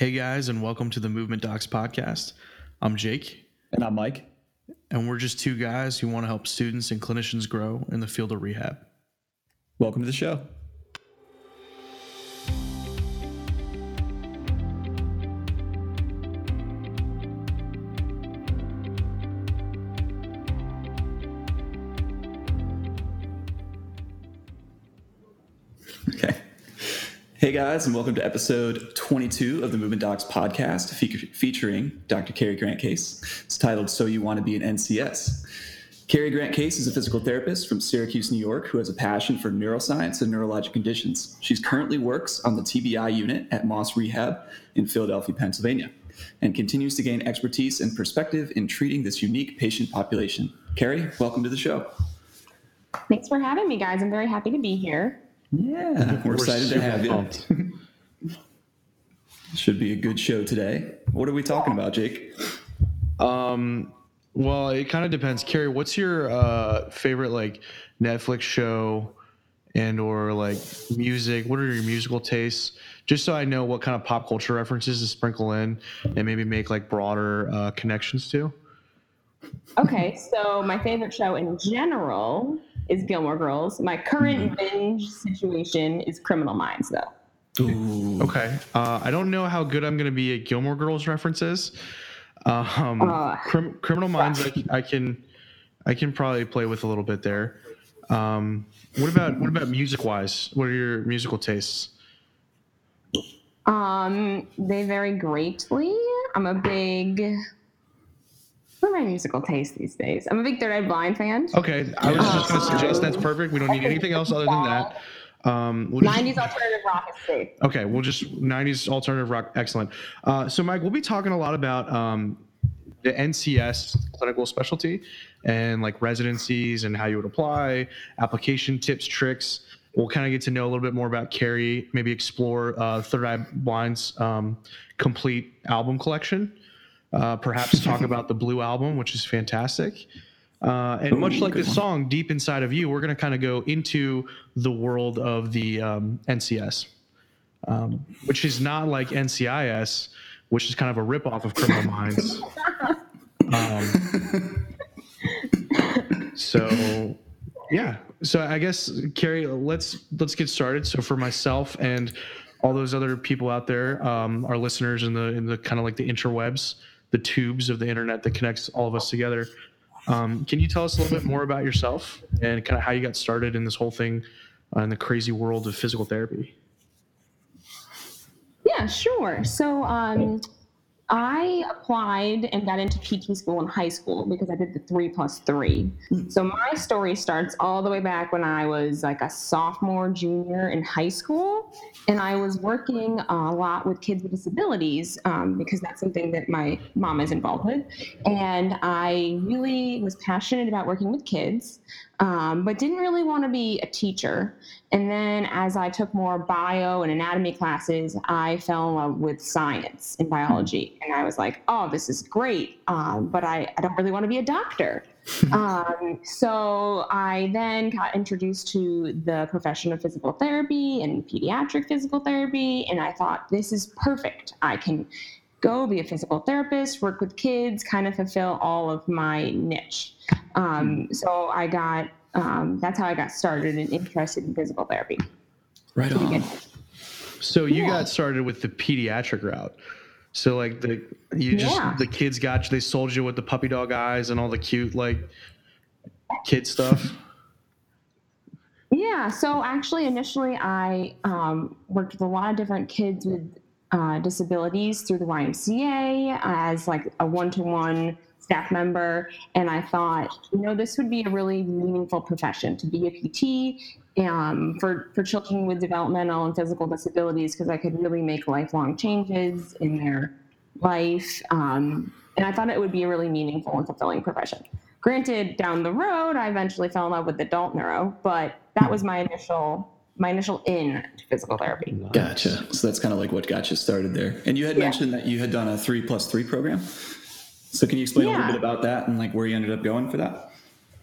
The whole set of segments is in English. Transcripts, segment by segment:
Hey guys, and welcome to the Movement Docs podcast. I'm Jake, And I'm Mike. and we're just two guys who want to help students and clinicians grow in the field of rehab. Welcome to the show. Hey guys, and welcome to episode 22 of the Movement Docs podcast fe- featuring Dr. Carrie Grant Case. It's titled So You Want to Be an NCS. Carrie Grant Case is a physical therapist from Syracuse, New York, who has a passion for neuroscience and neurologic conditions. She currently works on the TBI unit at Moss Rehab in Philadelphia, Pennsylvania, and continues to gain expertise and perspective in treating this unique patient population. Carrie, welcome to the show. Thanks for having me, guys. I'm very happy to be here. Yeah, we're, excited to super have you. pumped. Should be a good show today. What are we talking about, Jake? Um, well, it kind of depends. Carrie, what's your uh, favorite like Netflix show and or like music? What are your musical tastes? Just so I know what kind of pop culture references to sprinkle in and maybe make like broader uh, connections to. Okay, so my favorite show in general is Gilmore Girls. My current binge situation is Criminal Minds, though. Ooh. Okay. Uh, I don't know how good I'm going to be at Gilmore Girls references. Um, Uh, crim- Criminal Minds, I, can- I can, I can probably play with a little bit there. Um, what about what about music wise? What are your musical tastes? Um, they vary greatly. I'm a big. What are my musical tastes these days? I'm a big Third Eye Blind fan. Okay, I was just going to suggest that's perfect. We don't need anything else other than that. Um, we'll just- 90s alternative rock is safe. Okay, we'll just 90s alternative rock. Excellent. Uh, so, Mike, we'll be talking a lot about um, the NCS clinical specialty and like residencies and how you would apply, application tips, tricks. We'll kind of get to know a little bit more about Carrie, maybe explore uh, Third Eye Blind's um, complete album collection. Uh, perhaps talk about the Blue album, which is fantastic. Uh, and much like this one. song, Deep Inside of You, we're going to kind of go into the world of the um, NCS, um, which is not like NCIS, which is kind of a ripoff of Criminal Minds. Um, so, yeah. So I guess Carrie, let's let's get started. So for myself and all those other people out there, um, our listeners in the in the kind of like the interwebs, the tubes of the internet that connects all of us together. Um, can you tell us a little bit more about yourself and kind of how you got started in this whole thing uh, in the crazy world of physical therapy? Yeah, sure. So um, I applied and got into PT school in high school because I did the three plus three. So my story starts all the way back when I was like a sophomore, junior in high school. And I was working a lot with kids with disabilities um, because that's something that my mom is involved with. And I really was passionate about working with kids, um, but didn't really want to be a teacher. And then as I took more bio and anatomy classes, I fell in love with science and biology. And I was like, oh, this is great, um, but I, I don't really want to be a doctor. um, so I then got introduced to the profession of physical therapy and pediatric physical therapy. And I thought, this is perfect. I can go be a physical therapist, work with kids, kind of fulfill all of my niche. Um, so I got, um, that's how I got started and interested in physical therapy. Right on. So you Yeah. got started with the pediatric route. So like the you just Yeah. the kids got you. They sold you with the puppy dog eyes and all the cute like kid stuff. Yeah. So actually, initially, I um, worked with a lot of different kids with uh, disabilities through the YMCA as like a one-to-one staff member, and I thought, you know, this would be a really meaningful profession to be a PT um, for for children with developmental and physical disabilities because I could really make lifelong changes in their life, um, and I thought it would be a really meaningful and fulfilling profession. Granted, down the road, I eventually fell in love with adult neuro, but that was my initial my initial in to physical therapy. Gotcha. So that's kind of like what got you started there. And you had Yeah. mentioned that you had done a three plus three program. So can you explain a little bit about that and like where you ended up going for that?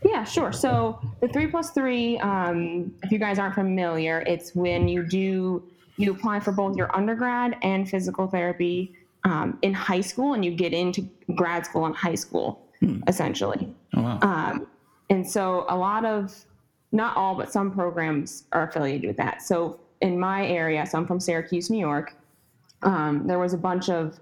Yeah, sure. So the three plus three, um, if you guys aren't familiar, it's when you do you apply for both your undergrad and physical therapy um, in high school, and you get into grad school in high school, essentially. Oh wow. Um, and so a lot of, not all, but some programs are affiliated with that. So in my area, so I'm from Syracuse, New York, um, there was a bunch of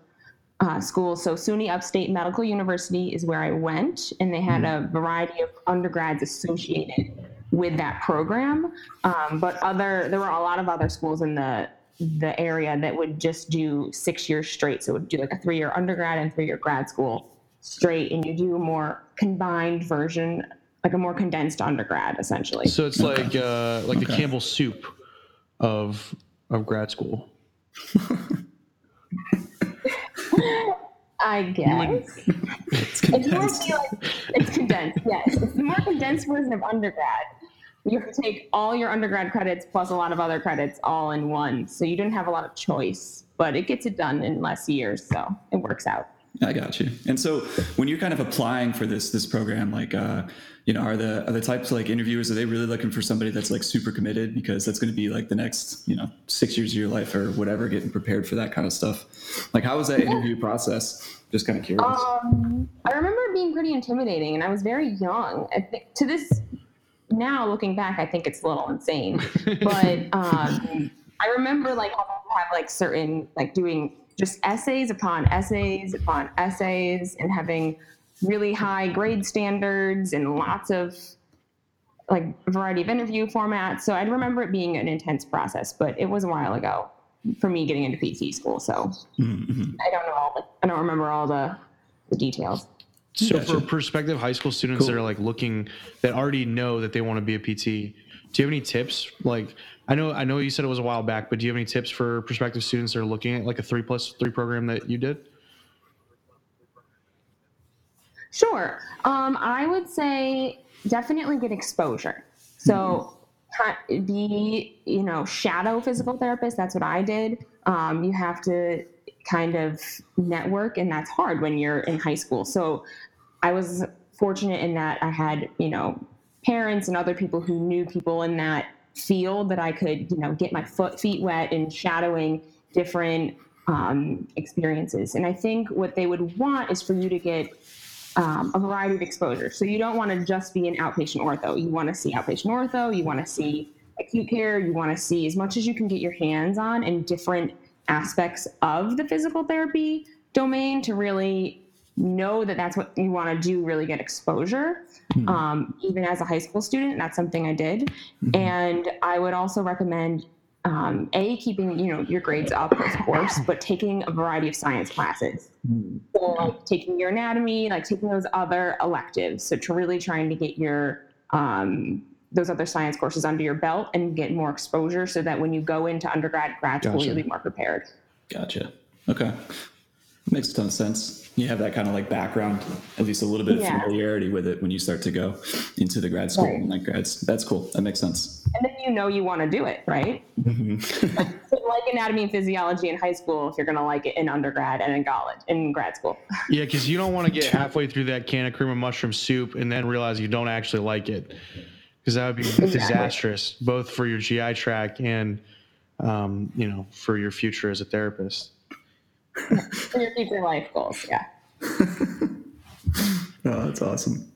uh, schools. So SUNY Upstate Medical University is where I went, and they had a variety of undergrads associated with that program. Um, but other, there were a lot of other schools in the the area that would just do six years straight. So it would do like a three year undergrad and three year grad school straight, and you do a more combined version, like a more condensed undergrad, essentially. So it's like uh, like the Campbell soup of of grad school. I guess. It's It's condensed. feel like it's condensed. Yes, it's the more condensed version of undergrad. You have to take all your undergrad credits plus a lot of other credits all in one, so you didn't have a lot of choice. But it gets it done in less years, so it works out. I got you. And so when you're kind of applying for this this program, like uh, you know, are the are the types of like interviewers are they really looking for somebody that's like super committed because that's going to be like the next you know six years of your life or whatever, getting prepared for that kind of stuff. Like, how was that interview process? Just kind of curious. Um, I remember it being pretty intimidating, and I was very young. I think to this now, looking back, I think it's a little insane. But um, I remember like having have like certain like doing just essays upon essays upon essays, and having really high grade standards and lots of like a variety of interview formats. So I remember it being an intense process, but it was a while ago for me getting into PT school. So Mhm. I don't know all the, I don't remember all the, the details. So Gotcha. for prospective high school students that are like looking that already know that they want to be a PT, do you have any tips? Like I know I know you said it was a while back, but do you have any tips for prospective students that are looking at like a three plus three program that you did? Sure. Um, I would say definitely get exposure. So ki- be, you know, shadow physical therapist. That's what I did. Um, you have to kind of network, and that's hard when you're in high school. So I was fortunate in that I had, you know, parents and other people who knew people in that field that I could, you know, get my foot feet wet in shadowing different um, experiences. And I think what they would want is for you to get um, a variety of exposure. So you don't want to just be an outpatient ortho. You want to see outpatient ortho. You want to see acute care. You want to see as much as you can get your hands on in different aspects of the physical therapy domain to really know that that's what you want to do. Really get exposure. Um, even as a high school student, that's something I did. And I would also recommend um, a keeping you know your grades up, of course, but taking a variety of science classes. or like taking your anatomy, like taking those other electives. So to really trying to get your um, those other science courses under your belt and get more exposure, so that when you go into undergrad, grad school, Gotcha. you'll be more prepared. Gotcha. Okay. Makes a ton of sense. You have that kind of like background, at least a little bit of Yeah. familiarity with it when you start to go into the grad school Right. and like grads. That's cool. That makes sense. And then you know you want to do it, right? So like anatomy and physiology in high school, if you're going to like it in undergrad and in college, in grad school. Yeah, because you don't want to get halfway through that can of cream of mushroom soup and then realize you don't actually like it, because that would be disastrous both for your GI tract and um, you know for your future as a therapist. For your future life goals, yeah. Oh, that's awesome.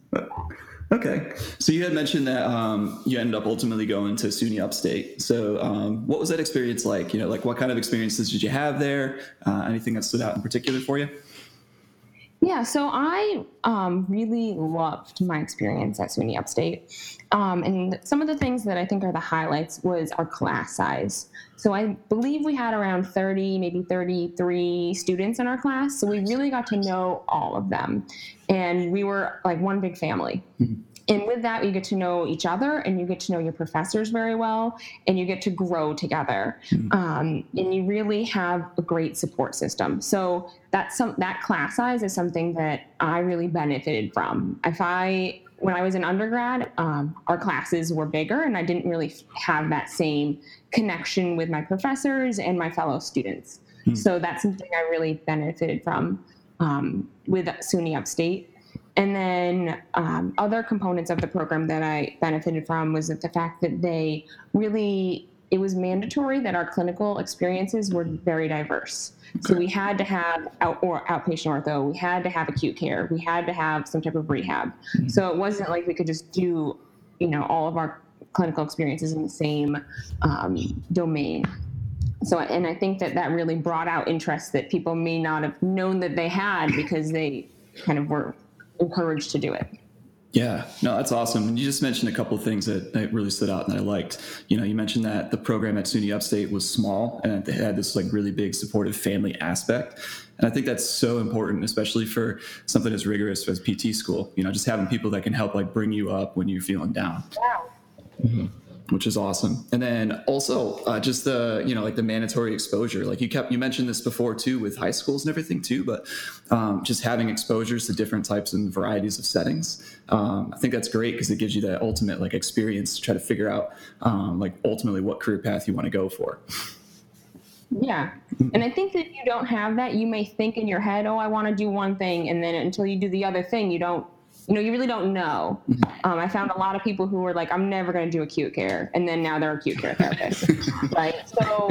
Okay. So you had mentioned that um, you ended up ultimately going to SUNY Upstate. So um, what was that experience like? You know, like what kind of experiences did you have there? Uh, anything that stood out in particular for you? Yeah, so I um, really loved my experience at SUNY Upstate. Um, and some of the things that I think are the highlights was our class size. So I believe we had around 30, maybe 33 students in our class. So we really got to know all of them. And we were like one big family. And with that, you get to know each other and you get to know your professors very well and you get to grow together. Um, and you really have a great support system. So that's some, that class size is something that I really benefited from. If I, when I was in undergrad, um, our classes were bigger and I didn't really have that same connection with my professors and my fellow students. So that's something I really benefited from um, with SUNY Upstate. And then um, other components of the program that I benefited from was that the fact that they really it was mandatory that our clinical experiences were very diverse. So we had to have out or outpatient ortho, we had to have acute care, we had to have some type of rehab. So it wasn't like we could just do, you know, all of our clinical experiences in the same um, domain. So, and I think that that really brought out interest that people may not have known that they had because they kind of were encouraged to do it. Yeah, no, that's awesome. And you just mentioned a couple of things that, that really stood out and that I liked. You know, you mentioned that the program at SUNY Upstate was small and they had this like really big supportive family aspect. And I think that's so important, especially for something as rigorous as PT school. You know, just having people that can help like bring you up when you're feeling down. Wow. Mm-hmm. Which is awesome. And then also uh, just the you know like the mandatory exposure. Like you kept you mentioned this before too with high schools and everything too, but um, just having exposures to different types and varieties of settings. Um, I think that's great because it gives you that ultimate like experience to try to figure out um, like ultimately what career path you want to go for. Yeah. And I think that if you don't have that, you may think in your head, oh, I want to do one thing. And then until you do the other thing, you don't, you know, you really don't know. Um, I found a lot of people who were like, I'm never going to do acute care. And then now they're acute care therapists. right. So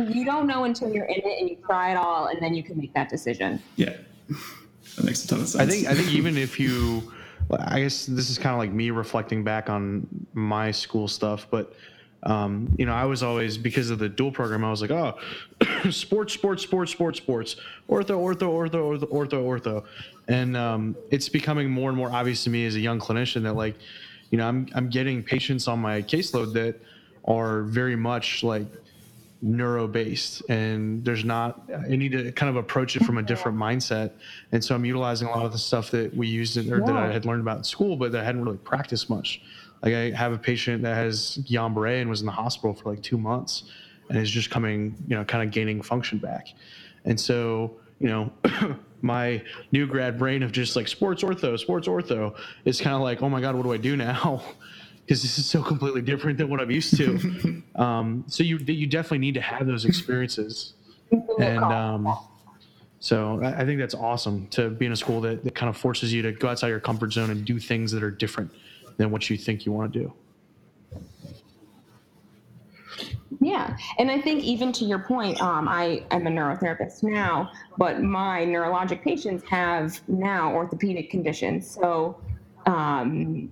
you don't know until you're in it and you try it all and then you can make that decision. Yeah, that makes a ton of sense. I think I think even if you, I guess this is kind of like me reflecting back on my school stuff, but um, you know, I was always because of the dual program, I was like, oh, sports, sports, sports, sports, sports, ortho, ortho, ortho, ortho, ortho, ortho, and um, it's becoming more and more obvious to me as a young clinician that like, you know, I'm I'm getting patients on my caseload that are very much like neuro based and there's not i need to kind of approach it from a different mindset. And so i'm utilizing a lot of the stuff that we used in, or that i had learned about in school but that i hadn't really practiced much like i have a patient that has guillain-barre and was in the hospital for like two months and is just coming you know kind of gaining function back. And so you know my new grad brain of just like sports ortho sports ortho is kind of like oh my god what do i do now? Because this is so completely different than what i'm used to. Um, so you you definitely need to have those experiences. And um, so I I think that's awesome to be in a school that, that kind of forces you to go outside your comfort zone and do things that are different than what you think you want to do. Yeah, and I think even to your point, um, I am a neurotherapist now, but my neurologic patients have now orthopedic conditions. So um,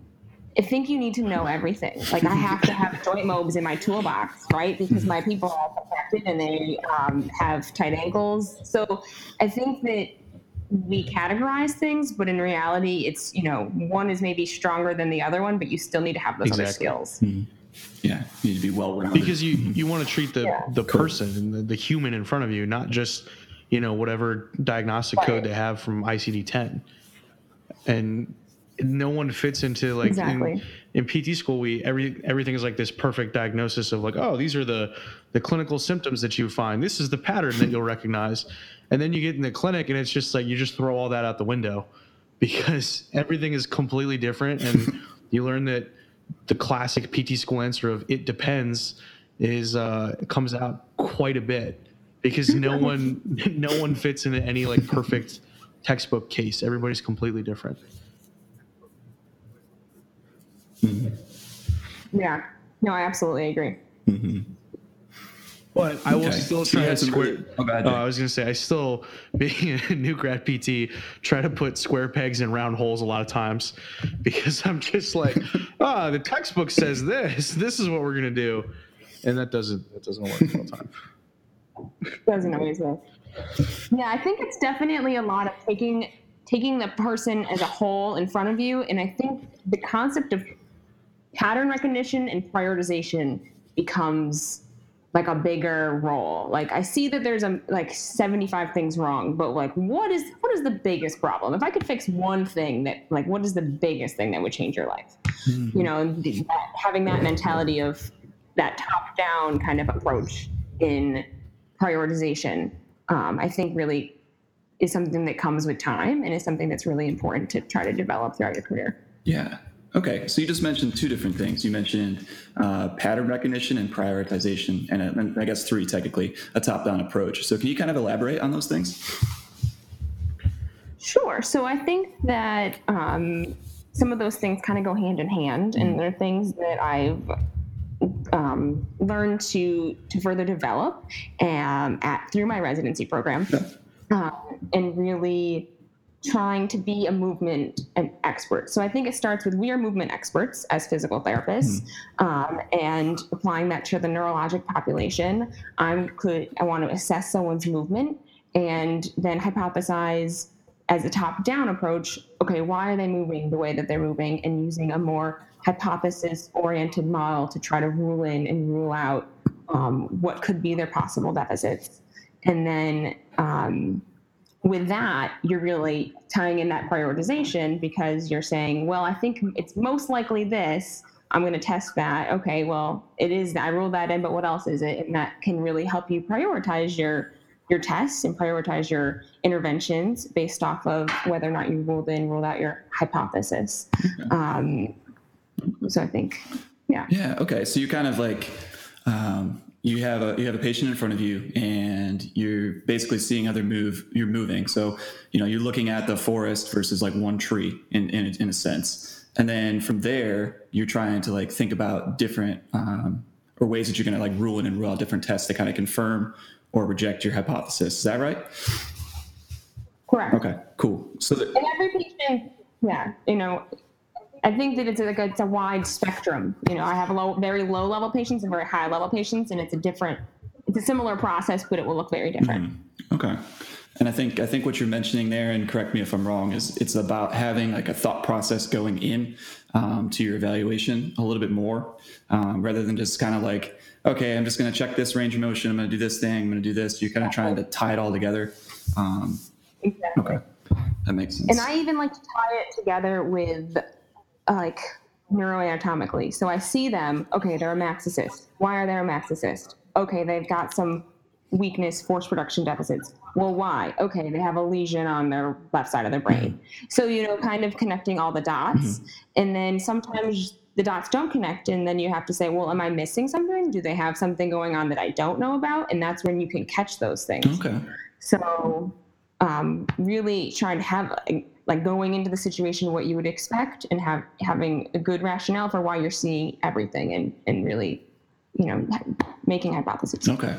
I think you need to know everything. Like I have to have joint mobs in my toolbox, right? Because my people are protected and they um, have tight ankles. So I think that we mm-hmm. categorize things, but in reality, it's you know one is maybe stronger than the other one, but you still need to have those other Exactly. skills. Mm-hmm. yeah, you need to be well rounded. Because you mm-hmm. you want to treat the Yeah. the person and the, the human in front of you, not just you know whatever diagnostic code they have from ICD ten, and no one fits into like Exactly. in, in PT school we every everything is like this perfect diagnosis of like oh these are the the clinical symptoms that you find. This is the pattern that you'll recognize. And then you get in the clinic and it's just like you just throw all that out the window because everything is completely different. And you learn that the classic PT school answer of it depends is uh comes out quite a bit because no one no one fits into any like perfect textbook case. Everybody's completely different. Yeah, no, I absolutely agree. But I will Okay. still try to square. oh, go ahead, Oh, Jay. I was gonna say I still, being a new grad PT, try to put square pegs in round holes a lot of times, because I'm just like, ah, the textbook says this. This is what we're gonna do, and that doesn't that doesn't work all the time. doesn't always work. Yeah, I think it's definitely a lot of taking taking the person as a whole in front of you, and I think the concept of pattern recognition and prioritization becomes like a bigger role. Like I see that there's a like 75 things wrong, but like what is what is the biggest problem? If I could fix one thing that like what is the biggest thing that would change your life? You know, that, having that mentality of that top down kind of approach in prioritization, um, I think really is something that comes with time and is something that's really important to try to develop throughout your career. Yeah. Okay. So you just mentioned two different things. You mentioned uh, pattern recognition and prioritization, and, uh, and I guess three technically, a top-down approach. So can you kind of elaborate on those things? Sure. So I think that um, some of those things kind of go hand in hand, and they're things that I've um, learned to to further develop um, at through my residency program, um, and really trying to be a movement an expert. So I think it starts with we are movement experts as physical therapists, um, and applying that to the neurologic population. I'm could I want to assess someone's movement and then hypothesize as a top-down approach. Okay, why are they moving the way that they're moving, and using a more hypothesis-oriented model to try to rule in and rule out um, what could be their possible deficits, and then. Um, with that, you're really tying in that prioritization because you're saying, well, I think it's most likely this. I'm going to test that. Okay, well, it is. I ruled that in, but what else is it? And that can really help you prioritize your your tests and prioritize your interventions based off of whether or not you ruled in, ruled out your hypothesis. Um, so I think, yeah. Yeah. Okay. So you kind of like um, you have a you have a patient in front of you and you're basically seeing how they're move you're moving. So you know you're looking at the forest versus like one tree in in, in a sense. And then from there you're trying to like think about different um, or ways that you're going to like rule in and rule out different tests to kind of confirm or reject your hypothesis. Is that right? Correct. okay cool. So the, And every patient, yeah, you know, I think that it's like a, it's a wide spectrum. You know, I have low, very low level patients and very high level patients, and it's a different, it's a similar process, but it will look very different. Okay. And I think I think what you're mentioning there, and correct me if I'm wrong, is it's about having like a thought process going in um, to your evaluation a little bit more, um, rather than just kind of like, okay, I'm just going to check this range of motion. I'm going to do this thing. I'm going to do this. You're kind of trying to tie it all together. Um, Exactly. okay, that makes sense. And I even like to tie it together with Uh, like neuroanatomically. So I see them, okay, they're a max assist. Why are they a max assist? Okay, they've got some weakness, force production deficits. Well, why? Okay, they have a lesion on their left side of their brain. Mm-hmm. So, you know, kind of connecting all the dots. Mm-hmm. And then sometimes the dots don't connect. And then you have to say, well, am I missing something? Do they have something going on that I don't know about? And that's when you can catch those things. okay. So, um, really trying to have like going into the situation what you would expect and have having a good rationale for why you're seeing everything and and really, you know, making hypotheses. Okay.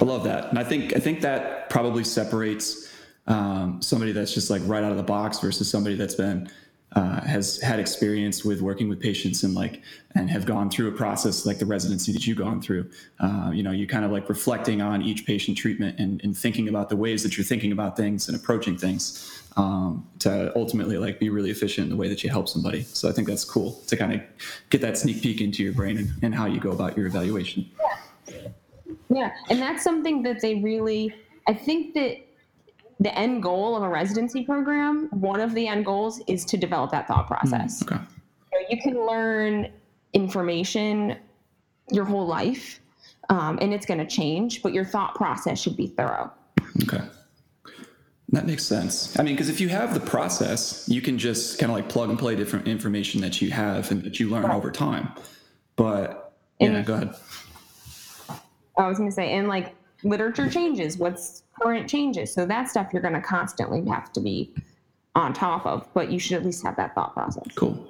I love that, and I think I think that probably separates um, somebody that's just like right out of the box versus somebody that's been uh, has had experience with working with patients and like and have gone through a process like the residency that you've gone through. Uh, you know, you kind of like reflecting on each patient treatment and, and thinking about the ways that you're thinking about things and approaching things um, to ultimately like be really efficient in the way that you help somebody. So I think that's cool to kind of get that sneak peek into your brain and, and how you go about your evaluation. Yeah, and that's something that they really. I think that the end goal of a residency program, one of the end goals, is to develop that thought process. Okay. You, you can learn information your whole life, um, and it's going to change, but your thought process should be thorough. Okay. That makes sense. I mean, because if you have the process, you can just kind of like plug and play different information that you have and that you learn over time. But yeah, And- go ahead. I was going to say, and like literature changes, what's current changes. So that stuff you're going to constantly have to be on top of, but you should at least have that thought process. Cool.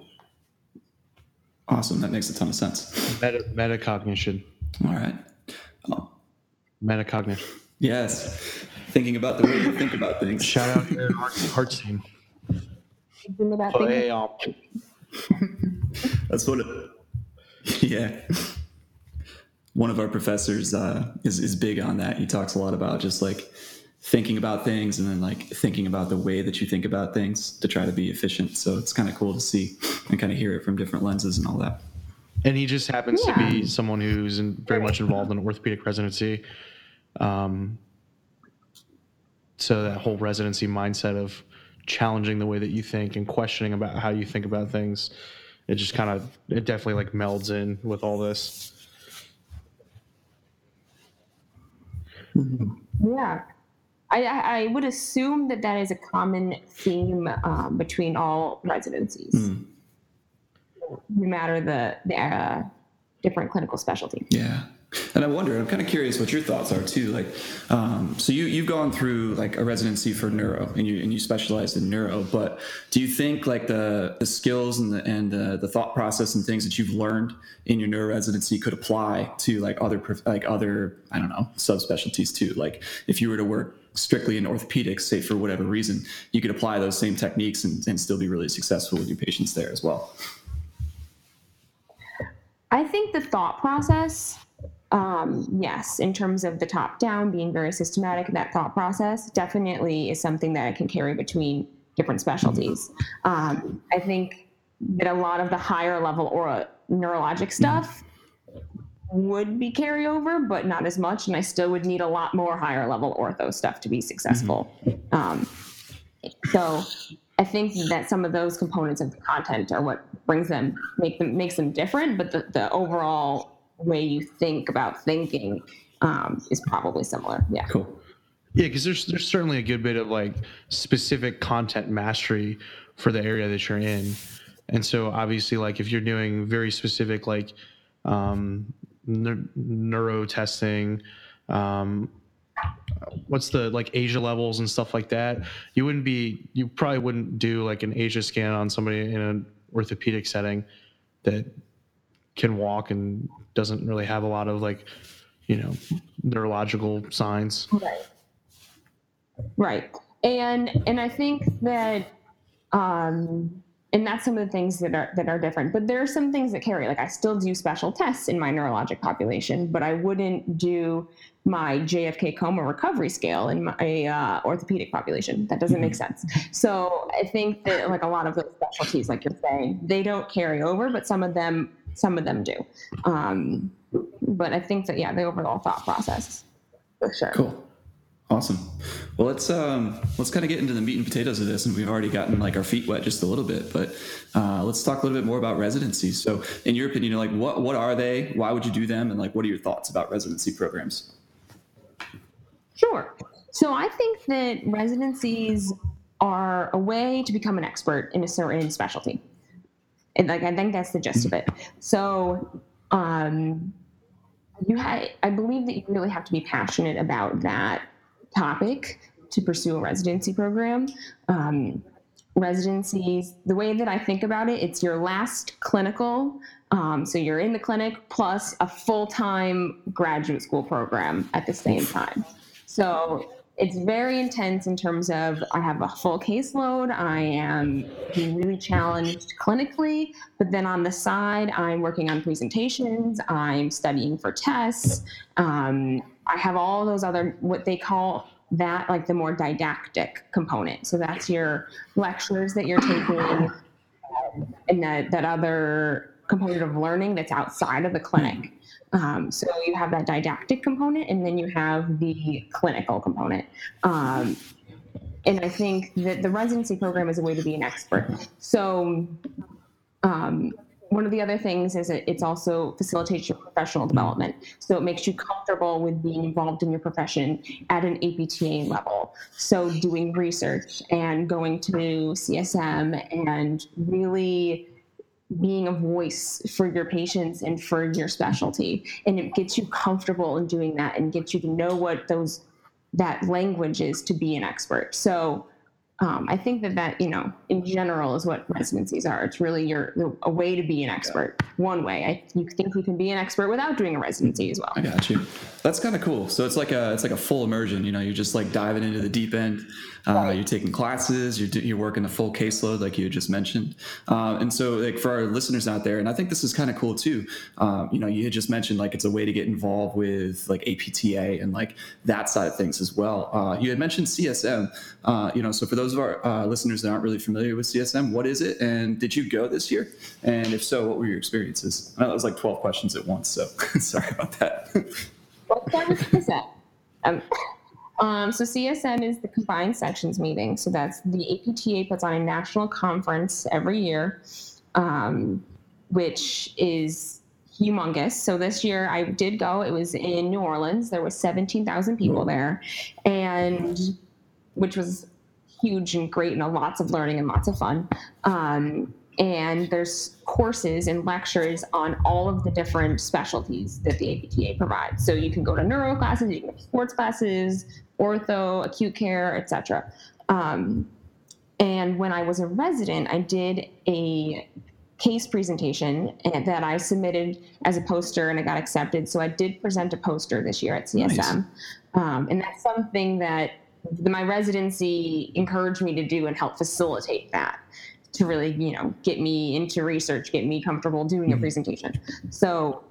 Awesome. That makes a ton of sense. Meta, metacognition. All right. Oh, Metacognition. yes. Thinking about the way you think about things. Shout out to Hartstein. Think about Oh, things- hey, That's what it. Yeah. One of our professors uh, is is big on that. He talks a lot about just like thinking about things and then like thinking about the way that you think about things to try to be efficient. So it's kind of cool to see and kind of hear it from different lenses and all that. and he just happens to be someone who's in, very much involved in orthopedic residency. Um, so that whole residency mindset of challenging the way that you think and questioning about how you think about things, it just kind of it definitely like melds in with all this. Yeah. I, I would assume that that is a common theme um, between all residencies, no matter the, the uh, different clinical specialty. Yeah. And I wonder, I'm kind of curious what your thoughts are too. Like, um, so you you've gone through like a residency for neuro, and you and you specialized in neuro. But do you think like the the skills and the and the, the thought process and things that you've learned in your neuro residency could apply to like other like other I don't know subspecialties too? Like, if you were to work strictly in orthopedics, say for whatever reason, you could apply those same techniques and, and still be really successful with your patients there as well. I think the thought process um, yes, in terms of the top down, being very systematic, that thought process definitely is something that I can carry between different specialties. Um, I think that a lot of the higher level or neurologic stuff would be carryover, but not as much. And I still would need a lot more higher level ortho stuff to be successful. Um, so I think that some of those components of the content are what brings them, make them, makes them different. But the, the overall way you think about thinking um, is probably similar. Yeah. Cool. Yeah, because there's there's certainly a good bit of like specific content mastery for the area that you're in, and so obviously like if you're doing very specific like um, ne- neuro testing, um, what's the like ASIA levels and stuff like that, you wouldn't be you probably wouldn't do like an ASIA scan on somebody in an orthopedic setting that can walk and doesn't really have a lot of like, you know, neurological signs. Right. Right. And and I think that um and that's some of the things that are that are different. But there are some things that carry. Like I still do special tests in my neurologic population, but I wouldn't do my JFK coma recovery scale in my uh, orthopedic population. That doesn't make sense. So I think that like a lot of those specialties, like you're saying, they don't carry over, but some of them some of them do. Um, but I think that yeah, the overall thought process for sure. Cool. Awesome. Well, let's um, let's kind of get into the meat and potatoes of this, and we've already gotten like our feet wet just a little bit, but uh, let's talk a little bit more about residencies. So, in your opinion, like what what are they? Why would you do them? And like, what are your thoughts about residency programs? Sure. So, I think that residencies are a way to become an expert in a certain specialty. And like I think that's the gist of it. So um, you ha- I believe that you really have to be passionate about that topic to pursue a residency program. Um, residencies, the way that I think about it, it's your last clinical. Um, so you're in the clinic plus a full time graduate school program at the same time. So it's very intense in terms of I have a full caseload. I am being really challenged clinically, but then on the side, I'm working on presentations. I'm studying for tests. Um, I have all those other what they call that like the more didactic component. So that's your lectures that you're taking, um, and that that other component of learning that's outside of the clinic. Um, so you have that didactic component, and then you have the clinical component. Um, and I think that the residency program is a way to be an expert. So um, one of the other things is it it's also facilitates your professional development. So it makes you comfortable with being involved in your profession at an APTA level. So doing research and going to CSM and really being a voice for your patients and for your specialty and it gets you comfortable in doing that and gets you to know what those that language is to be an expert so um, I think that that you know in general is what residencies are. It's really your a way to be an expert. One way. I you think you can be an expert without doing a residency as well. I got you. That's kind of cool. So it's like a it's like a full immersion. You know, you're just like diving into the deep end. Uh. You're taking classes. You're you're working a full caseload, like you just mentioned. Uh, and so, like for our listeners out there, and I think this is kind of cool too. Um, you know, you had just mentioned like it's a way to get involved with like APTA and like that side of things as well. Uh, you had mentioned CSM. Uh, you know, so for those of our uh, listeners that aren't really familiar with CSM, what is it, and did you go this year? And if so, what were your experiences? I know that was like 12 questions at once, so sorry about that. Let's start with Um, um, so CSM is the combined sections meeting. So that's the APTA puts on a national conference every year, um, which is humongous. So this year I did go. It was in New Orleans. There was 17,000 people there, and which was huge and great and lots of learning and lots of fun. Um, and there's courses and lectures on all of the different specialties that the APTA provides. So you can go to neuro classes, you can go to sports classes, ortho, acute care, etc. Um, and when I was a resident, I did a case presentation that I submitted as a poster and I got accepted. So I did present a poster this year at CSM. Nice. Um, and that's something that my residency encouraged me to do and help facilitate that to really, you know, get me into research, get me comfortable doing mm-hmm. a presentation. So,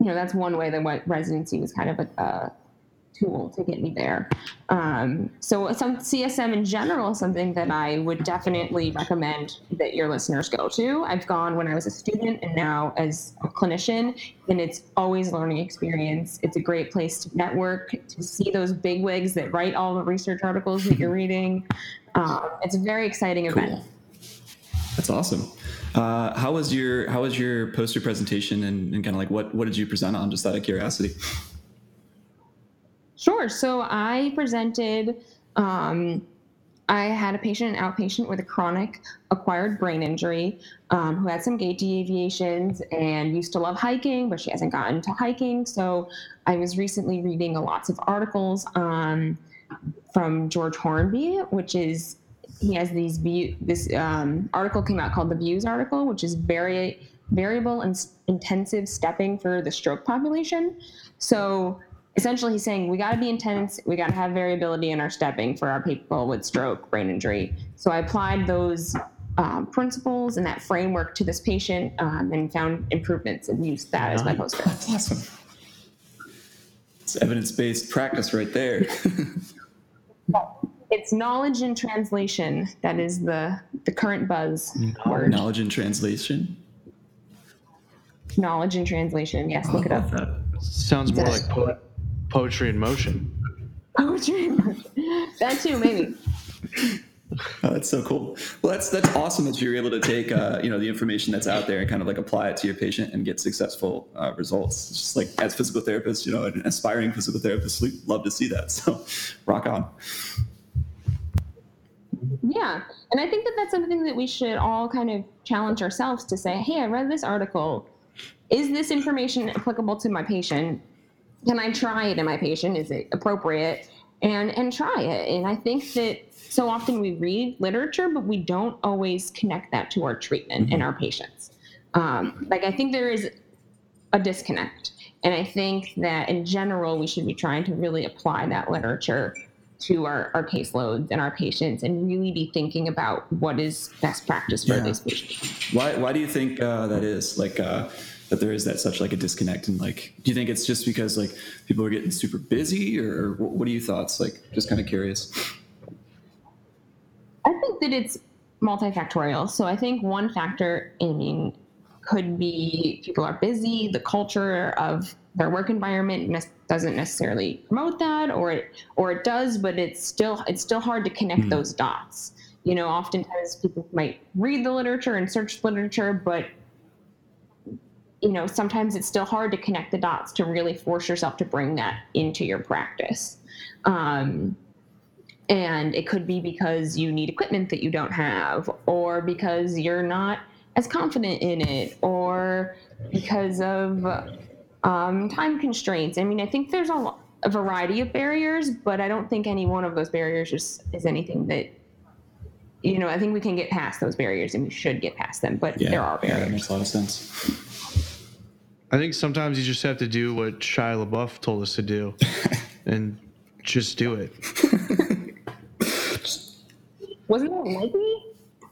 you know, that's one way that what residency was kind of a, a tool to get me there. Um, so some CSM in general is something that I would definitely recommend that your listeners go to. I've gone when I was a student and now as a clinician, and it's always a learning experience. It's a great place to network, to see those big wigs that write all the research articles that you're reading. Um, it's a very exciting cool. event. That's awesome. Uh, how was your How was your poster presentation, and, and kind of like what what did you present on? Just out of curiosity. Sure. So I presented. Um, I had a patient, an outpatient with a chronic acquired brain injury um, who had some gait deviations and used to love hiking, but she hasn't gotten to hiking. So I was recently reading lots of articles um, from George Hornby, which is he has these view. This um, article came out called the Views article, which is very variable and intensive stepping for the stroke population. So essentially he's saying we got to be intense we got to have variability in our stepping for our people with stroke brain injury so i applied those um, principles and that framework to this patient um, and found improvements and used that as my poster that's awesome it's evidence-based practice right there it's knowledge and translation that is the the current buzz word knowledge and translation knowledge and translation yes look it up that. sounds more like po- poetry in motion. Poetry in motion. That too, maybe. Oh, that's so cool. Well, that's that's awesome that you're able to take uh, you know the information that's out there and kind of like apply it to your patient and get successful uh, results. It's just like as physical therapists, you know, an aspiring physical therapist, we love to see that. So, rock on. Yeah, and I think that that's something that we should all kind of challenge ourselves to say, "Hey, I read this article. Is this information applicable to my patient? can I try it in my patient? Is it appropriate? And and try it. And I think that so often we read literature, but we don't always connect that to our treatment mm-hmm. and our patients. Um, like I think there is a disconnect, and I think that in general we should be trying to really apply that literature to our, our caseloads and our patients and really be thinking about what is best practice for yeah. these patients. Why, why do you think uh, that is? Like, uh, that there is that such like a disconnect and like do you think it's just because like people are getting super busy or what are your thoughts like just kind of curious i think that it's multifactorial so i think one factor i mean could be people are busy the culture of their work environment ne- doesn't necessarily promote that or it or it does but it's still it's still hard to connect mm-hmm. those dots you know oftentimes people might read the literature and search literature but you know, sometimes it's still hard to connect the dots to really force yourself to bring that into your practice. Um, and it could be because you need equipment that you don't have, or because you're not as confident in it, or because of um, time constraints. I mean, I think there's a, a, variety of barriers, but I don't think any one of those barriers is, is anything that, you know, I think we can get past those barriers and we should get past them, but yeah, there are barriers. Yeah, that makes a lot of sense. I think sometimes you just have to do what Shia LaBeouf told us to do, and just do it. Wasn't that Nike?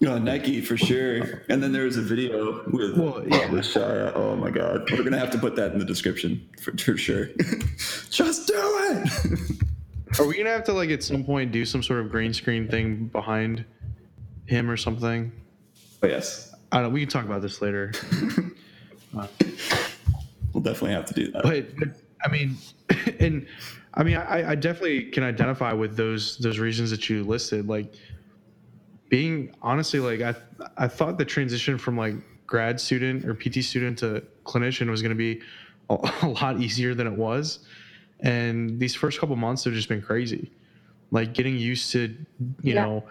No, Nike for sure. And then there was a video with, well, yeah. with Shia. Oh my God. We're going to have to put that in the description for, for sure. Just do it. Are we going to have to, like, at some point do some sort of green screen thing behind him or something? Oh, yes. I don't We can talk about this later. uh, we'll definitely have to do that. But, but I mean, and I mean, I, I definitely can identify with those those reasons that you listed. Like being honestly, like I I thought the transition from like grad student or PT student to clinician was going to be a, a, lot easier than it was. And these first couple months have just been crazy. Like getting used to, you yeah. know,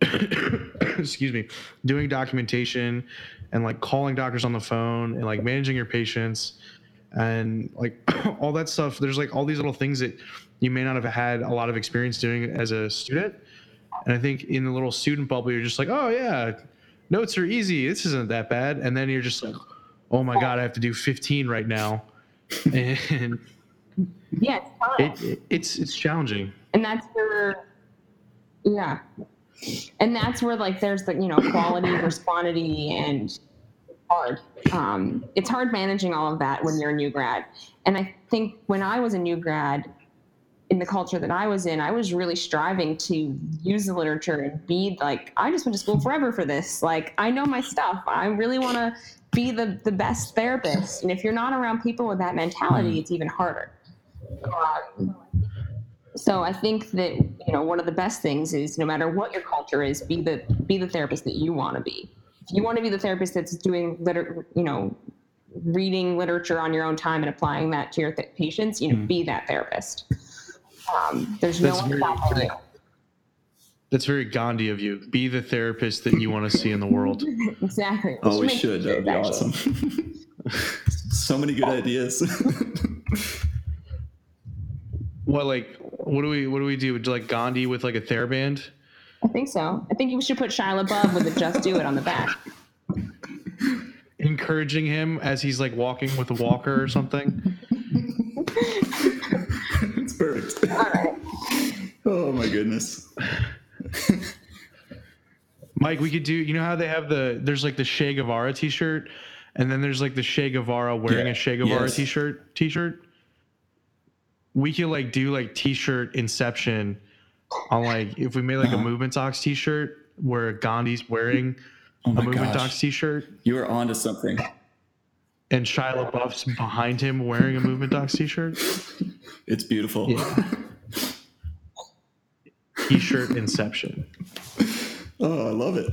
excuse me, doing documentation and like calling doctors on the phone and like managing your patients and like all that stuff. There's like all these little things that you may not have had a lot of experience doing as a student. And I think in the little student bubble, you're just like, oh yeah, notes are easy. This isn't that bad. And then you're just like, oh my god, I have to do 15 right now, and Yeah, it's it, it, it's it's challenging. and that's where yeah and that's where like there's the you know quality versus quantity and hard um, it's hard managing all of that when you're a new grad and i think when i was a new grad in the culture that i was in i was really striving to use the literature and be like i just went to school forever for this. Like i know my stuff. I really want to be the, the best therapist. And if you're not around people with that mentality it's even harder. Um, so I think that you know one of the best things is no matter what your culture is, be the be the therapist that you want to be. If you want to be the therapist that's doing liter, you know, reading literature on your own time and applying that to your th- patients, you know, be that therapist. Um, there's no That's one very- stopping you. That's very Gandhi of you. Be the therapist that you want to see in the world. Exactly. Oh, we should. That would be actually. awesome. so many good ideas. What like what do we what do we do? Like Gandhi with like a TheraBand? I think so. I think you should put Shia LaBeouf with the "Just Do It" on the back. encouraging him as he's like walking with a walker or something. It's perfect. All right. Oh my goodness. Mike, we could do. You know how they have the there's like the Che Guevara T-shirt, and then there's like the Che Guevara wearing Yeah. a Che Guevara Yes. T-shirt. T-shirt. We could like do like T-shirt Inception on like if we made like a Uh-huh. Movement Talks T-shirt where Gandhi's wearing Oh a Movement gosh. Talks T-shirt You are onto something. And Shia LaBeouf's behind him wearing a Movement Talks T-shirt. It's beautiful. Yeah. T-shirt Inception. Oh, I love it.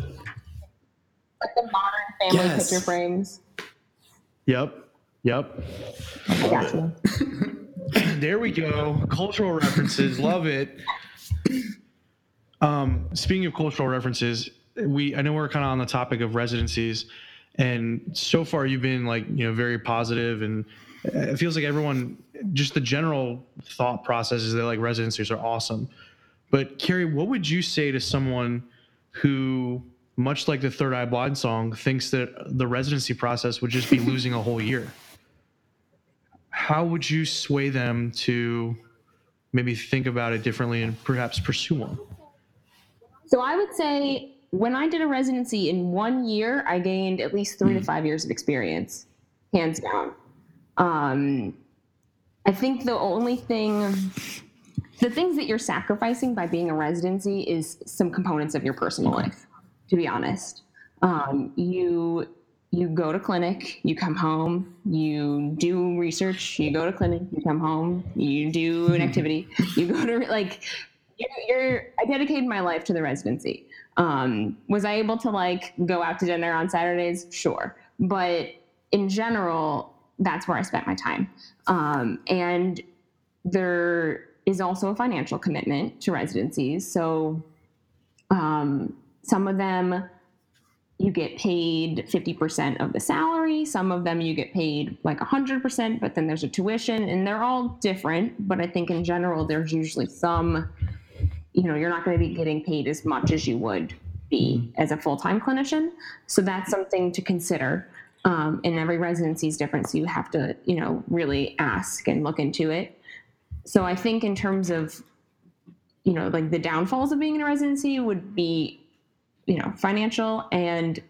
Like the modern family Yes. picture frames. Yep. Yep. I got you. There we go. Cultural references. Love it. Um, speaking of cultural references, we I know we're kind of on the topic of residencies, and so far you've been like you know very positive, and it feels like everyone just the general thought process is that like residencies are awesome. But Carrie, what would you say to someone who, much like the Third Eye Blind song, thinks that the residency process would just be losing a whole year? how would you sway them to maybe think about it differently and perhaps pursue one? So I would say when I did a residency in one year, I gained at least three to five years of experience, hands down. Um, I think the only thing, the things that you're sacrificing by being a residency is some components of your personal life. To be honest, um, you you go to clinic, you come home, you do research, you go to clinic, you come home, you do an activity, you go to like you're, you're I dedicated my life to the residency. Um, was I able to like go out to dinner on Saturdays? Sure, but in general, that's where I spent my time. Um, and there is also a financial commitment to residencies. So um, some of them you get paid 50% of the salary. Some of them you get paid like 100%, but then there's a tuition, and they're all different. But I think in general, there's usually some, you know, you're not going to be getting paid as much as you would be as a full time clinician. So that's something to consider. Um, and every residency is different. So you have to, you know, really ask and look into it. So I think in terms of, you know, like the downfalls of being in a residency would be you know financial and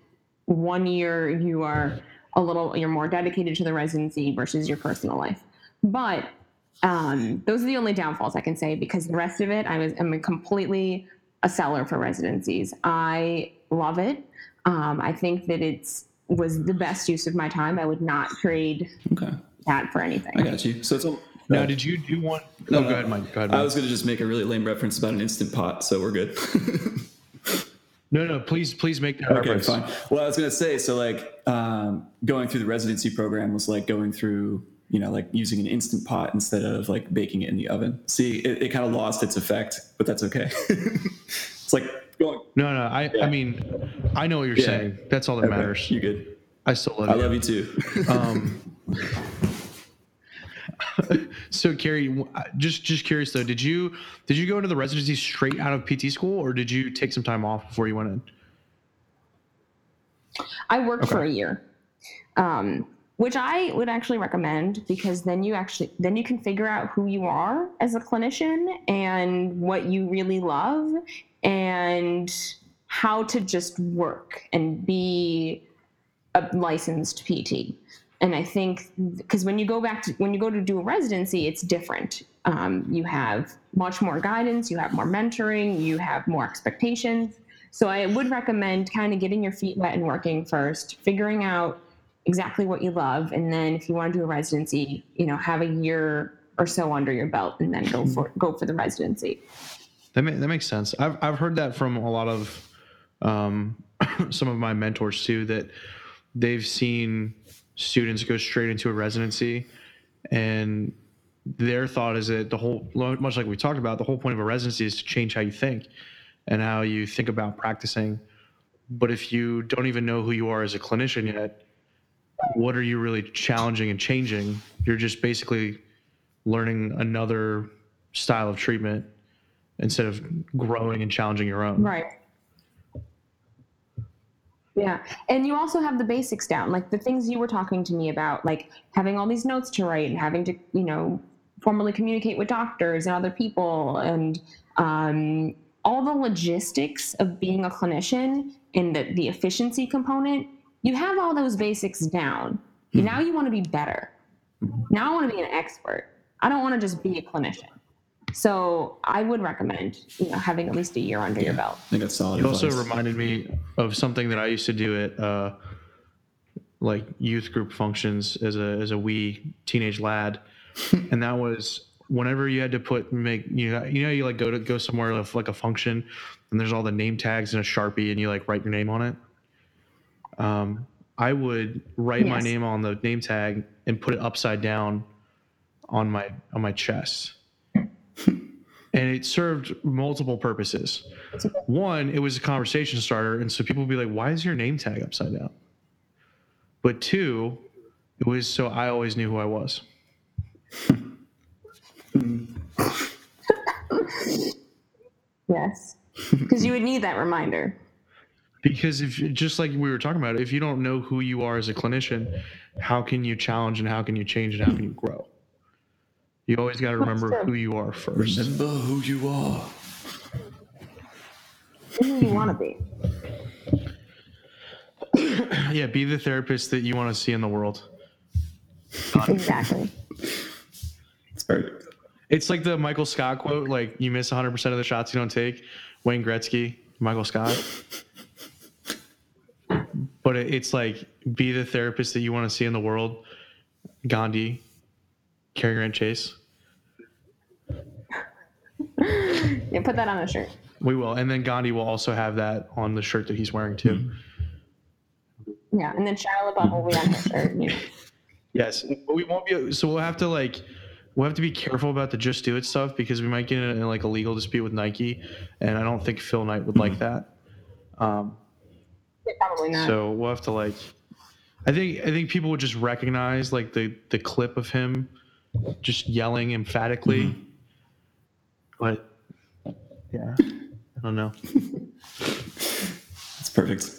one year you are a little you're more dedicated to the residency versus your personal life but um, those are the only downfalls i can say because the rest of it i was i'm completely a seller for residencies i love it um, i think that it's was the best use of my time i would not trade Okay. that for anything. I got you. So it's a. Now, did you do one? No, go ahead, Mike. Go ahead. I was going to just make a really lame reference about an instant pot, so we're good. No, no, please, please make that okay, reference. fine. Well, I was going to say, so like um, going through the residency program was like going through, you know, like using an instant pot instead of like baking it in the oven. See, it, it kind of lost its effect, but that's okay. It's like going. No, no. I, Yeah. I mean, I know what you're Yeah. saying. That's all that Okay, matters. You good? I still love I you. love you too. Um, so Carrie, uh, just just curious though, did you did you go into the residency straight out of PT school, or did you take some time off before you went in? I worked Okay. for a year, um, which I would actually recommend because then you actually then you can figure out who you are as a clinician and what you really love and how to just work and be a licensed PT. And I think because when you go back to when you go to do a residency, it's different. Um, you have much more guidance, you have more mentoring, you have more expectations. So I would recommend kind of getting your feet wet and working first, figuring out exactly what you love, and then if you want to do a residency, you know, have a year or so under your belt, and then go for go for the residency. That ma- that makes sense. I've I've heard that from a lot of um, some of my mentors too. That they've seen students go straight into a residency, and their thought is that the whole much like we talked about, the whole point of a residency is to change how you think and how you think about practicing. But if you don't even know who you are as a clinician yet, what are you really challenging and changing? You're just basically learning another style of treatment instead of growing and challenging your own. Right. Yeah. And you also have the basics down, like the things you were talking to me about, like having all these notes to write and having to, you know, formally communicate with doctors and other people and um, all the logistics of being a clinician and the, the efficiency component. You have all those basics down. Now you want to be better. Now I want to be an expert. I don't want to just be a clinician. So I would recommend, you know, having at least a year under your belt. I think that's solid. It also reminded me of something that I used to do at uh, like youth group functions as a as a wee teenage lad, and that was whenever you had to put make you know you know you like go to go somewhere with like a function, and there's all the name tags and a sharpie, and you like write your name on it. Um, I would write my name on the name tag and put it upside down on my on my chest. And it served multiple purposes. One, it was a conversation starter, and so people would be like, "Why is your name tag upside down?" But two, it was so I always knew who I was. Yes. Because you would need that reminder. Because if just like we were talking about, if you don't know who you are as a clinician, how can you challenge and how can you change and how can you grow? You always got to remember who you are first. Remember who you are. Who you want to be. Yeah, be the therapist that you want to see in the world. Exactly. It's perfect. It's like the Michael Scott quote, like you miss 100% of the shots you don't take. Wayne Gretzky, Michael Scott. But it's like be the therapist that you want to see in the world. Gandhi, Carrie Grant-Case. Yeah, put that on a shirt. We will, and then Gandhi will also have that on the shirt that he's wearing too. Yeah, and then Shia LaBeouf will be on his shirt. You. Yes, but we won't be. So we'll have to like, we'll have to be careful about the just do it stuff because we might get in, like a legal dispute with Nike, and I don't think Phil Knight would like that. Um, Yeah, Probably not. So we'll have to like. I think I think people would just recognize like the the clip of him just yelling emphatically, but yeah, I don't know. That's perfect.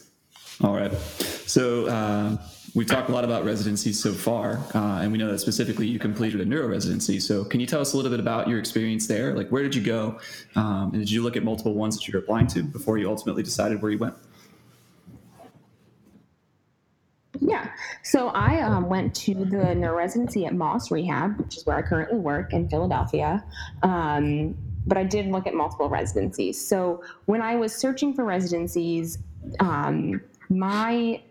All right. So uh, we've talked a lot about residencies so far, uh, and we know that specifically you completed a neuro residency. So can you tell us a little bit about your experience there? Like, where did you go, um, and did you look at multiple ones that you were applying to before you ultimately decided where you went? Yeah. So I um, went to the neuro residency at Moss Rehab, which is where I currently work in Philadelphia. Um, but I did look at multiple residencies. So when I was searching for residencies, um, my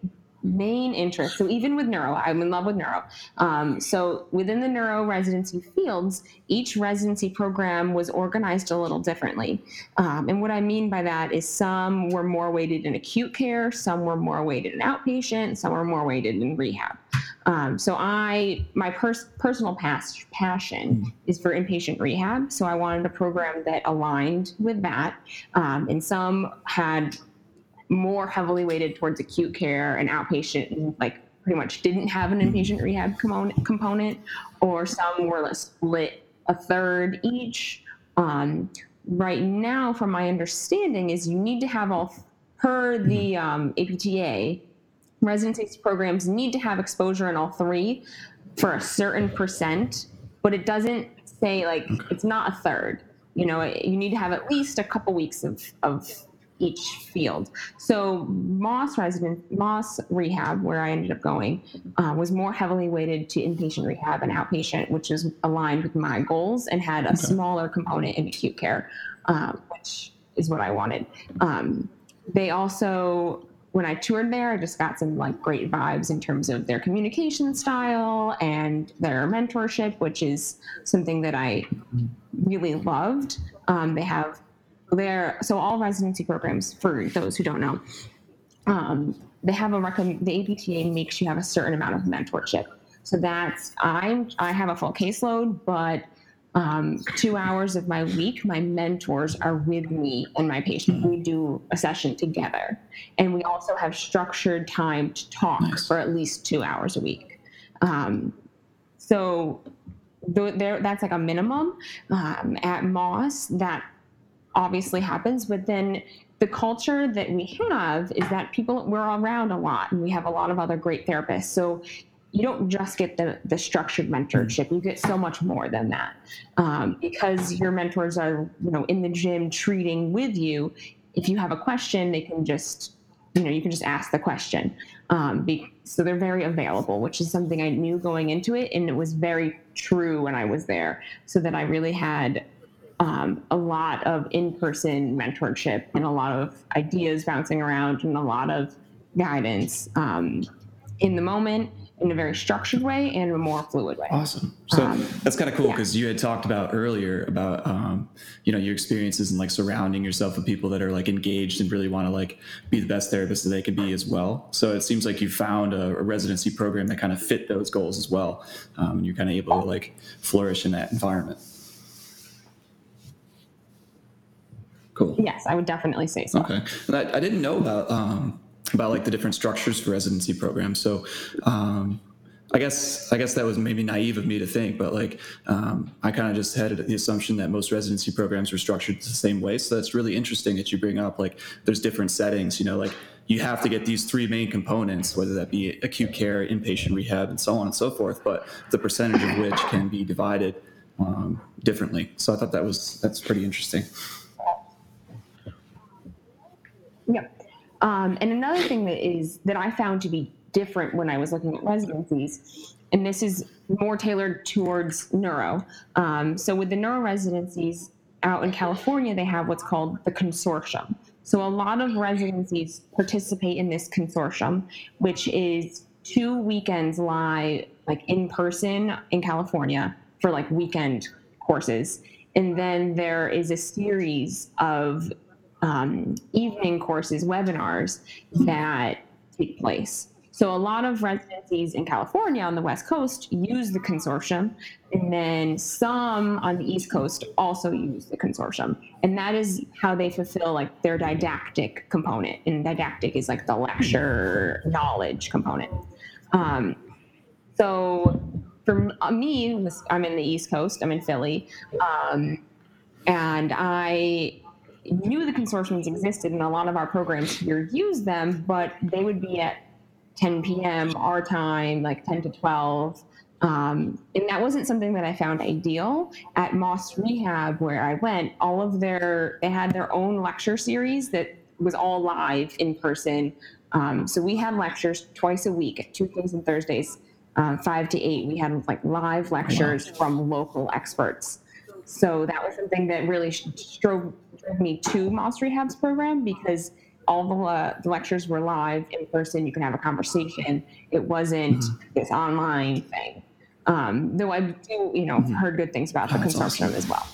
main interest, so even with neuro, I'm in love with neuro. Um, so within the neuro residency fields, each residency program was organized a little differently. Um, and what I mean by that is some were more weighted in acute care, some were more weighted in outpatient, some were more weighted in rehab. Um, so I, my pers- personal past passion is for inpatient rehab. So I wanted a program that aligned with that. Um, and some had more heavily weighted towards acute care and outpatient, like pretty much didn't have an inpatient rehab component, or some were split a third each. Um, right now, from my understanding, is you need to have all per the um, APTA residency programs need to have exposure in all three for a certain percent, but it doesn't say like it's not a third. You know, you need to have at least a couple weeks of of each field. So Moss resident Moss rehab, where I ended up going, uh, was more heavily weighted to inpatient rehab and outpatient, which is aligned with my goals and had a smaller component in acute care, uh, which is what I wanted. Um, they also when I toured there, I just got some like great vibes in terms of their communication style and their mentorship, which is something that I really loved. Um, they have their so all residency programs for those who don't know, um, they have a recommend the APTA makes you have a certain amount of mentorship. So that's I'm I have a full caseload, but um, two hours of my week, my mentors are with me and my patient. We do a session together. And we also have structured time to talk Nice. for at least two hours a week. Um, so th- there, that's like a minimum. Um, at Moss, that obviously happens, but then the culture that we have is that people we're around a lot and we have a lot of other great therapists. So you don't just get the the structured mentorship; you get so much more than that um, because your mentors are you know in the gym treating with you. If you have a question, they can just you know you can just ask the question. Um, be, so they're very available, which is something I knew going into it, and it was very true when I was there. So that I really had um, a lot of in-person mentorship and a lot of ideas bouncing around and a lot of guidance um, in the moment in a very structured way and a more fluid way. Awesome. So Um, that's kind of cool yeah. because you had talked about earlier about um, you know your experiences and like surrounding yourself with people that are like engaged and really want to like be the best therapist that they can be as well. So it seems like you found a, a residency program that kind of fit those goals as well, um, and you're kind of able to like flourish in that environment. Cool. Yes, I would definitely say so. Okay. And I, I didn't know about um, about like the different structures for residency programs. So um, I guess I guess that was maybe naive of me to think, but like um, I kind of just had the assumption that most residency programs were structured the same way. So that's really interesting that you bring up like there's different settings. You know, like you have to get these three main components, whether that be acute care, inpatient rehab, and so on and so forth. But the percentage of which can be divided um, differently. So I thought that was that's pretty interesting. Yep. Um, and another thing that is that I found to be different when I was looking at residencies, and this is more tailored towards neuro. Um, so with the neuro residencies out in California, they have what's called the consortium. So a lot of residencies participate in this consortium, which is two weekends live, like in person in California for like weekend courses. And then there is a series of um, evening courses, webinars that take place. So a lot of residencies in California on the West Coast use the consortium, and then some on the East Coast also use the consortium, and that is how they fulfill like their didactic component. And didactic is like the lecture knowledge component. Um, so for me, I'm in the East Coast. I'm in Philly, um, and I knew the consortiums existed, and a lot of our programs here use them, but they would be at 10 p.m. our time, like 10 to 12. Um, and that wasn't something that I found ideal at Moss Rehab, where I went. All of their, they had their own lecture series that was all live in person. Um, so we had lectures twice a week, Tuesdays and Thursdays, uh, five to eight. We had like live lectures from local experts. So that was something that really drove me to Moss Rehab's program because all the, uh, the lectures were live in person. You can have a conversation. It wasn't this online thing. Um, though I do, you know, heard good things about the Oh, that's consortium awesome. as well.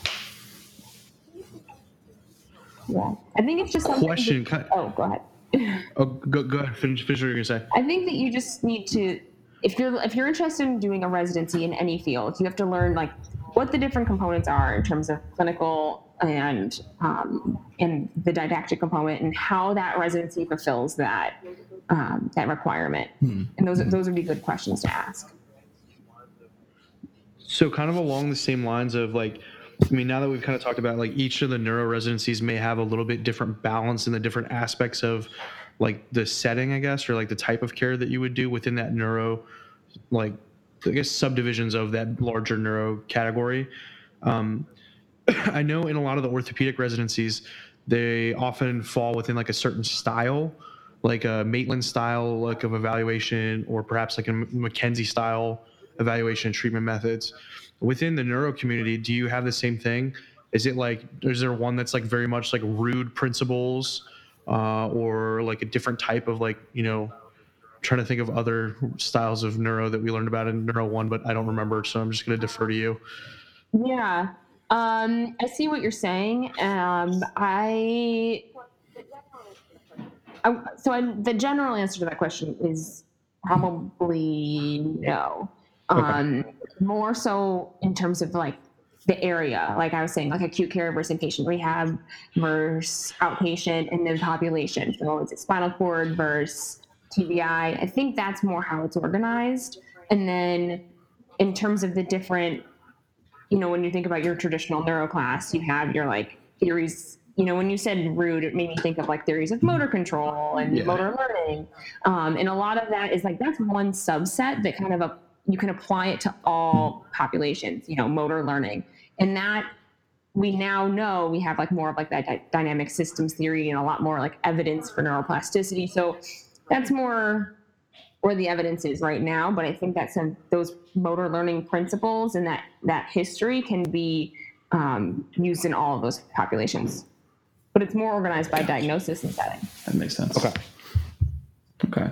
Yeah, I think it's just something. Question, that- oh, go ahead. Oh, go, go ahead. Finish, finish what you're gonna say. I think that you just need to if you're if you're interested in doing a residency in any field, you have to learn like what the different components are in terms of clinical and um, and the didactic component and how that residency fulfills that um, that requirement. And those those would be good questions to ask. So kind of along the same lines of like, I mean, now that we've kind of talked about like each of the neuro residencies may have a little bit different balance in the different aspects of like the setting, I guess, or like the type of care that you would do within that neuro, like I guess subdivisions of that larger neuro category. Um, I know in a lot of the orthopedic residencies, they often fall within like a certain style, like a Maitland style like of evaluation, or perhaps like a McKenzie style evaluation and treatment methods. Within the neuro community, do you have the same thing? Is it like is there one that's like very much like Rood principles, uh, or like a different type of like you know, trying to think of other styles of neuro that we learned about in neuro one, but I don't remember, so I'm just going to defer to you. Yeah, um, I see what you're saying. Um, I, I so I, the general answer to that question is probably no. Um, more so in terms of like the area, like I was saying, like acute care versus inpatient rehab versus outpatient, and then population. So is it spinal cord versus TBI? I think that's more how it's organized. And then in terms of the different you know, when you think about your traditional neuro class, you have your like theories. You know, when you said Rood, it made me think of like theories of motor control and Yeah. motor learning. Um, and a lot of that is like that's one subset that kind of a, you can apply it to all populations. You know, motor learning, and that we now know we have like more of like that dy- dynamic systems theory and a lot more like evidence for neuroplasticity. So that's more where the evidence is right now but i think that some those motor learning principles and that that history can be um, used in all of those populations but it's more organized by diagnosis and setting That makes sense. Okay. Okay.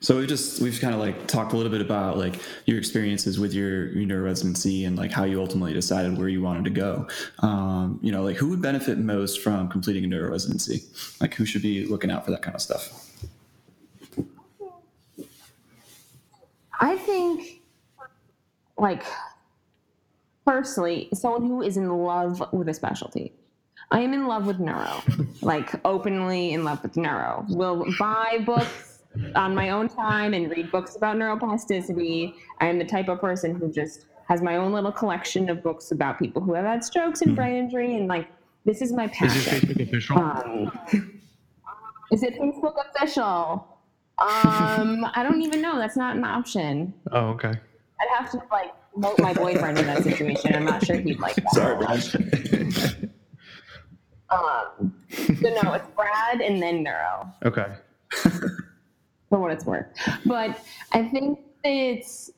So we just we've kind of like talked a little bit about like your experiences with your your neuro residency and like how you ultimately decided where you wanted to go. Um, you know, like who would benefit most from completing a neuro residency? Like who should be looking out for that kind of stuff? I think like personally, someone who is in love with a specialty. I am in love with neuro. Like openly in love with neuro. Will buy books on my own time and read books about neuroplasticity. I am the type of person who just has my own little collection of books about people who have had strokes and brain injury and like this is my passion. Is this passion. Facebook official? um, is it facebook official um i don't even know that's not an option oh, okay. I'd have to like note my boyfriend in that situation. I'm not sure he'd like that. Sorry, Brian. Um, so no, it's Brad and then Neuro Okay. for what it's worth. But I think it's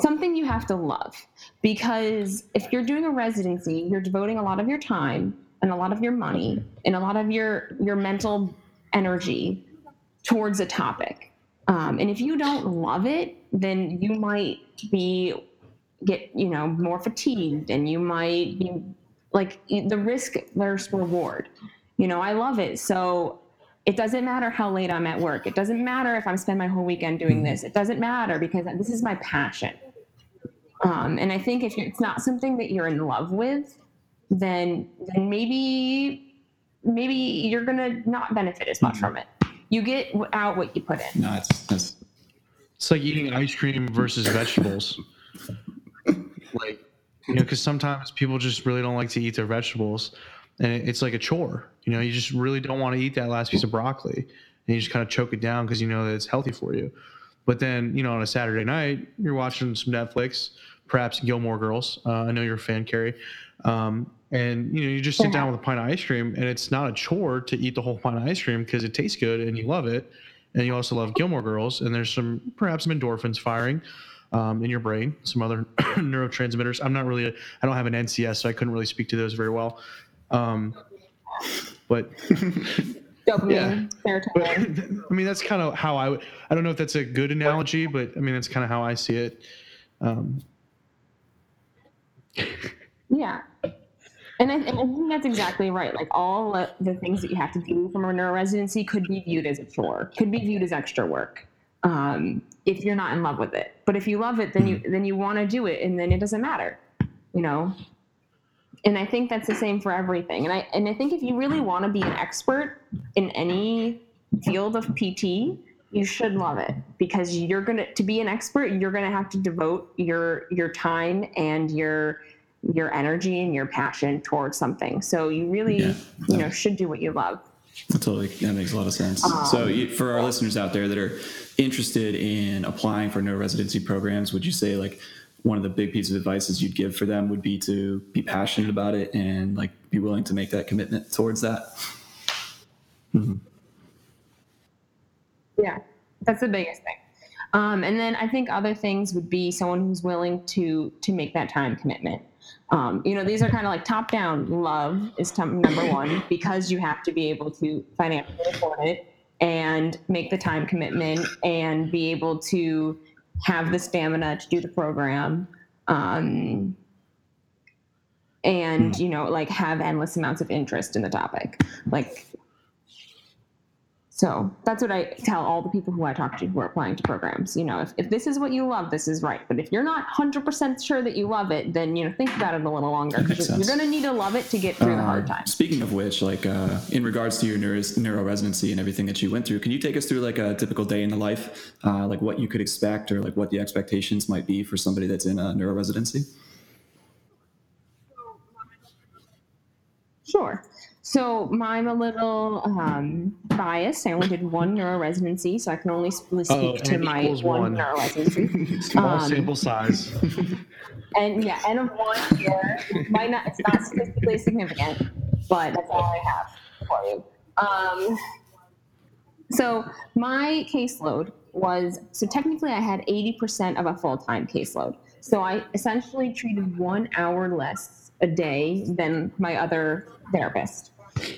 something you have to love because if you're doing a residency, you're devoting a lot of your time and a lot of your money and a lot of your your mental energy towards a topic. Um, and if you don't love it, then you might be get you know more fatigued, and you might be like the risk versus reward. You know, I love it, so it doesn't matter how late I'm at work. It doesn't matter if I'm spend my whole weekend doing this. It doesn't matter because this is my passion. Um, and I think if it's not something that you're in love with, then then maybe maybe you're gonna not benefit as much from it. You get out what you put in. No, it's, it's It's like eating ice cream versus vegetables. like, you know, because sometimes people just really don't like to eat their vegetables, and it's like a chore. You know, you just really don't want to eat that last piece of broccoli, and you just kind of choke it down because you know that it's healthy for you. But then, you know, on a Saturday night, you're watching some Netflix, perhaps Gilmore Girls. Uh, I know you're a fan, Carrie. Um, and you know, you just sit down with a pint of ice cream, and it's not a chore to eat the whole pint of ice cream because it tastes good and you love it, and you also love Gilmore Girls, and there's some perhaps some endorphins firing um, in your brain, some other neurotransmitters. I'm not really, a, I don't have an NCS, so I couldn't really speak to those very well. Um, but Dopamine, serotonin. I mean, that's kind of how I would. I don't know if that's a good analogy, but I mean, that's kind of how I see it. Um, Yeah. And I, and I think that's exactly right. Like all the- things that you have to do from a neuro residency could be viewed as a chore, could be viewed as extra work. um, if you're not in love with it. But if you love it, then you then you want to do it, and then it doesn't matter, you know. And I think that's the same for everything. And I and I think if you really want to be an expert in any field of PT, you should love it because you're gonna to be an expert. You're gonna have to devote your your time and your your energy and your passion towards something. So you really, Yeah. you know, should do what you love. That totally that makes a lot of sense. Um, so, you, for our listeners out there that are interested in applying for no residency programs, would you say like one of the big pieces of advice is you'd give for them would be to be passionate about it and like be willing to make that commitment towards that? Yeah, that's the biggest thing. Um, and then I think other things would be someone who's willing to to make that time commitment. Um, you know, these are kind of like top down. Love is top, number one because you have to be able to financially afford it and make the time commitment and be able to have the stamina to do the program. Um, and you know, like have endless amounts of interest in the topic. Like so that's what I tell all the people who I talk to who are applying to programs. You know, if, if this is what you love, this is right. But if you're not 100% sure that you love it, then, you know, think about it a little longer. That makes 'cause You're going to need to love it to get through the hard Uh, times. Speaking of which, like uh, in regards to your neuro, neuro residency and everything that you went through, can you take us through like a typical day in the life, uh, like what you could expect or like what the expectations might be for somebody that's in a neuro residency? Sure. So I'm a little um, biased. I only did one neuro residency, so I can only speak Oh, to my one, one. neuro residency. Small Um, sample size. and yeah, N of one here. Might not. It's not statistically significant, but that's all I have for you. Um, so my caseload was so technically I had eighty percent of a full time caseload. So I essentially treated one hour less a day than my other therapist.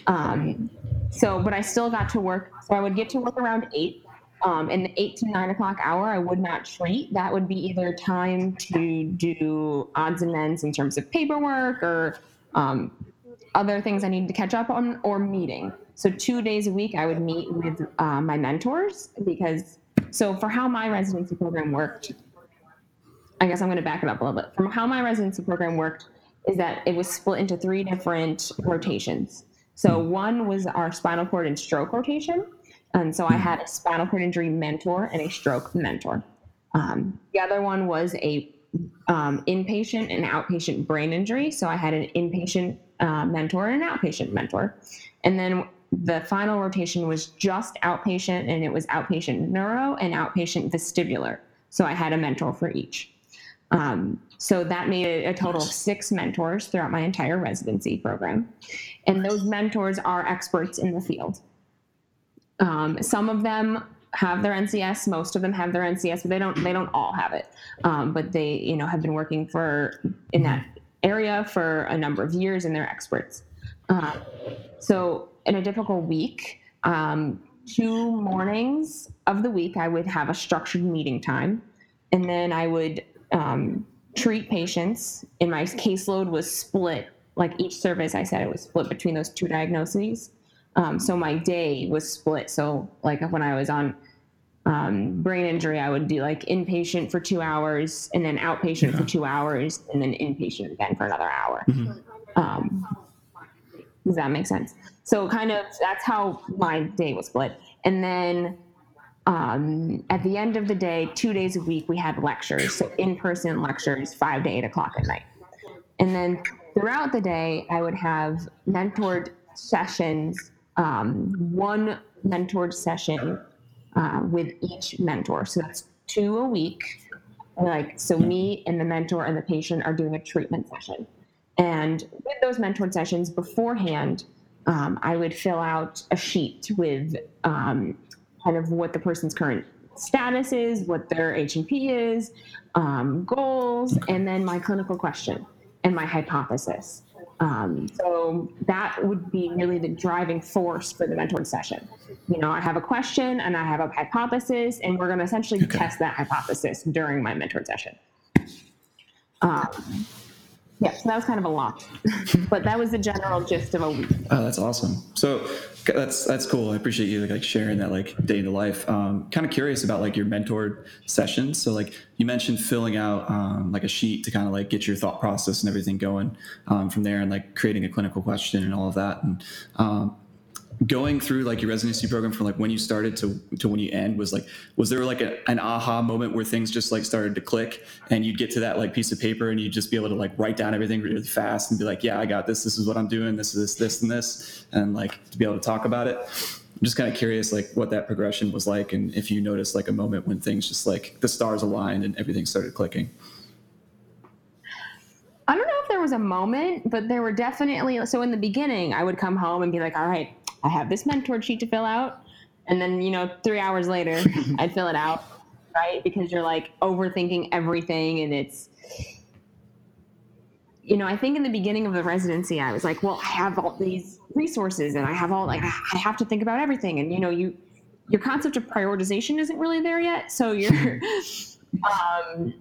Um, so, but I still got to work. So I would get to work around eight. Um, in the eight to nine o'clock hour, I would not treat. That would be either time to do odds and ends in terms of paperwork or um, other things I needed to catch up on, or meeting. So two days a week, I would meet with uh, my mentors because. So for how my residency program worked, I guess I'm going to back it up a little bit. From how my residency program worked is that it was split into three different rotations. So one was our spinal cord and stroke rotation, and so I had a spinal cord injury mentor and a stroke mentor. Um, the other one was a um, inpatient and outpatient brain injury. So I had an inpatient uh, mentor and an outpatient mentor, and then the final rotation was just outpatient, and it was outpatient neuro and outpatient vestibular. So I had a mentor for each. Um, so that made a, a total of six mentors throughout my entire residency program. And those mentors are experts in the field. Um, some of them have their NCS, most of them have their NCS, but they don't they don't all have it. Um, but they, you know, have been working for in that area for a number of years and they're experts. Um, so in a difficult week, um, two mornings of the week, I would have a structured meeting time, and then I would um, treat patients. And my caseload was split. Like each service, I said it was split between those two diagnoses. Um, so my day was split. So like when I was on um, brain injury, I would do like inpatient for two hours, and then outpatient for two hours, and then inpatient again for another hour. Um, does that make sense? So kind of that's how my day was split. And then um, at the end of the day, two days a week, we had lectures. So in-person lectures, five to eight o'clock at night. And then throughout the day, I would have mentored sessions, um, one mentored session uh, with each mentor. So that's two a week. Like so, me and the mentor and the patient are doing a treatment session. And with those mentored sessions beforehand, um, I would fill out a sheet with um, kind of what the person's current status is, what their H&P is, um, goals, and then my clinical question and my hypothesis. Um, so that would be really the driving force for the mentored session. You know, I have a question and I have a hypothesis, and we're going to essentially Okay. test that hypothesis during my mentored session. Um, yeah, so that was kind of a lot, but that was the general gist of a week. Oh, that's awesome. So that's that's cool. I appreciate you like sharing that like day to life. Um, kind of curious about like your mentored sessions. So like you mentioned filling out um, like a sheet to kind of like get your thought process and everything going um, from there, and like creating a clinical question and all of that. And um, going through like your residency program from like when you started to to when you end was like was there like a, an aha moment where things just like started to click and you'd get to that like piece of paper and you'd just be able to like write down everything really fast and be like yeah i got this. This is what i'm doing. This is this this and this and like to be able to talk about it. I'm just kind of curious like what that progression was like and if you noticed like a moment when things just like the stars aligned and everything started clicking. I don't know if there was a moment, but there were definitely. So in the beginning, I would come home and be like, "All right, I have this mentor sheet to fill out. And then, you know, three hours later, I'd fill it out, right? Because you're like overthinking everything. And it's, you know, I think in the beginning of the residency, I was like, well, I have all these resources and I have all, like, I have to think about everything. And, you know, you, your concept of prioritization isn't really there yet. So you're, um,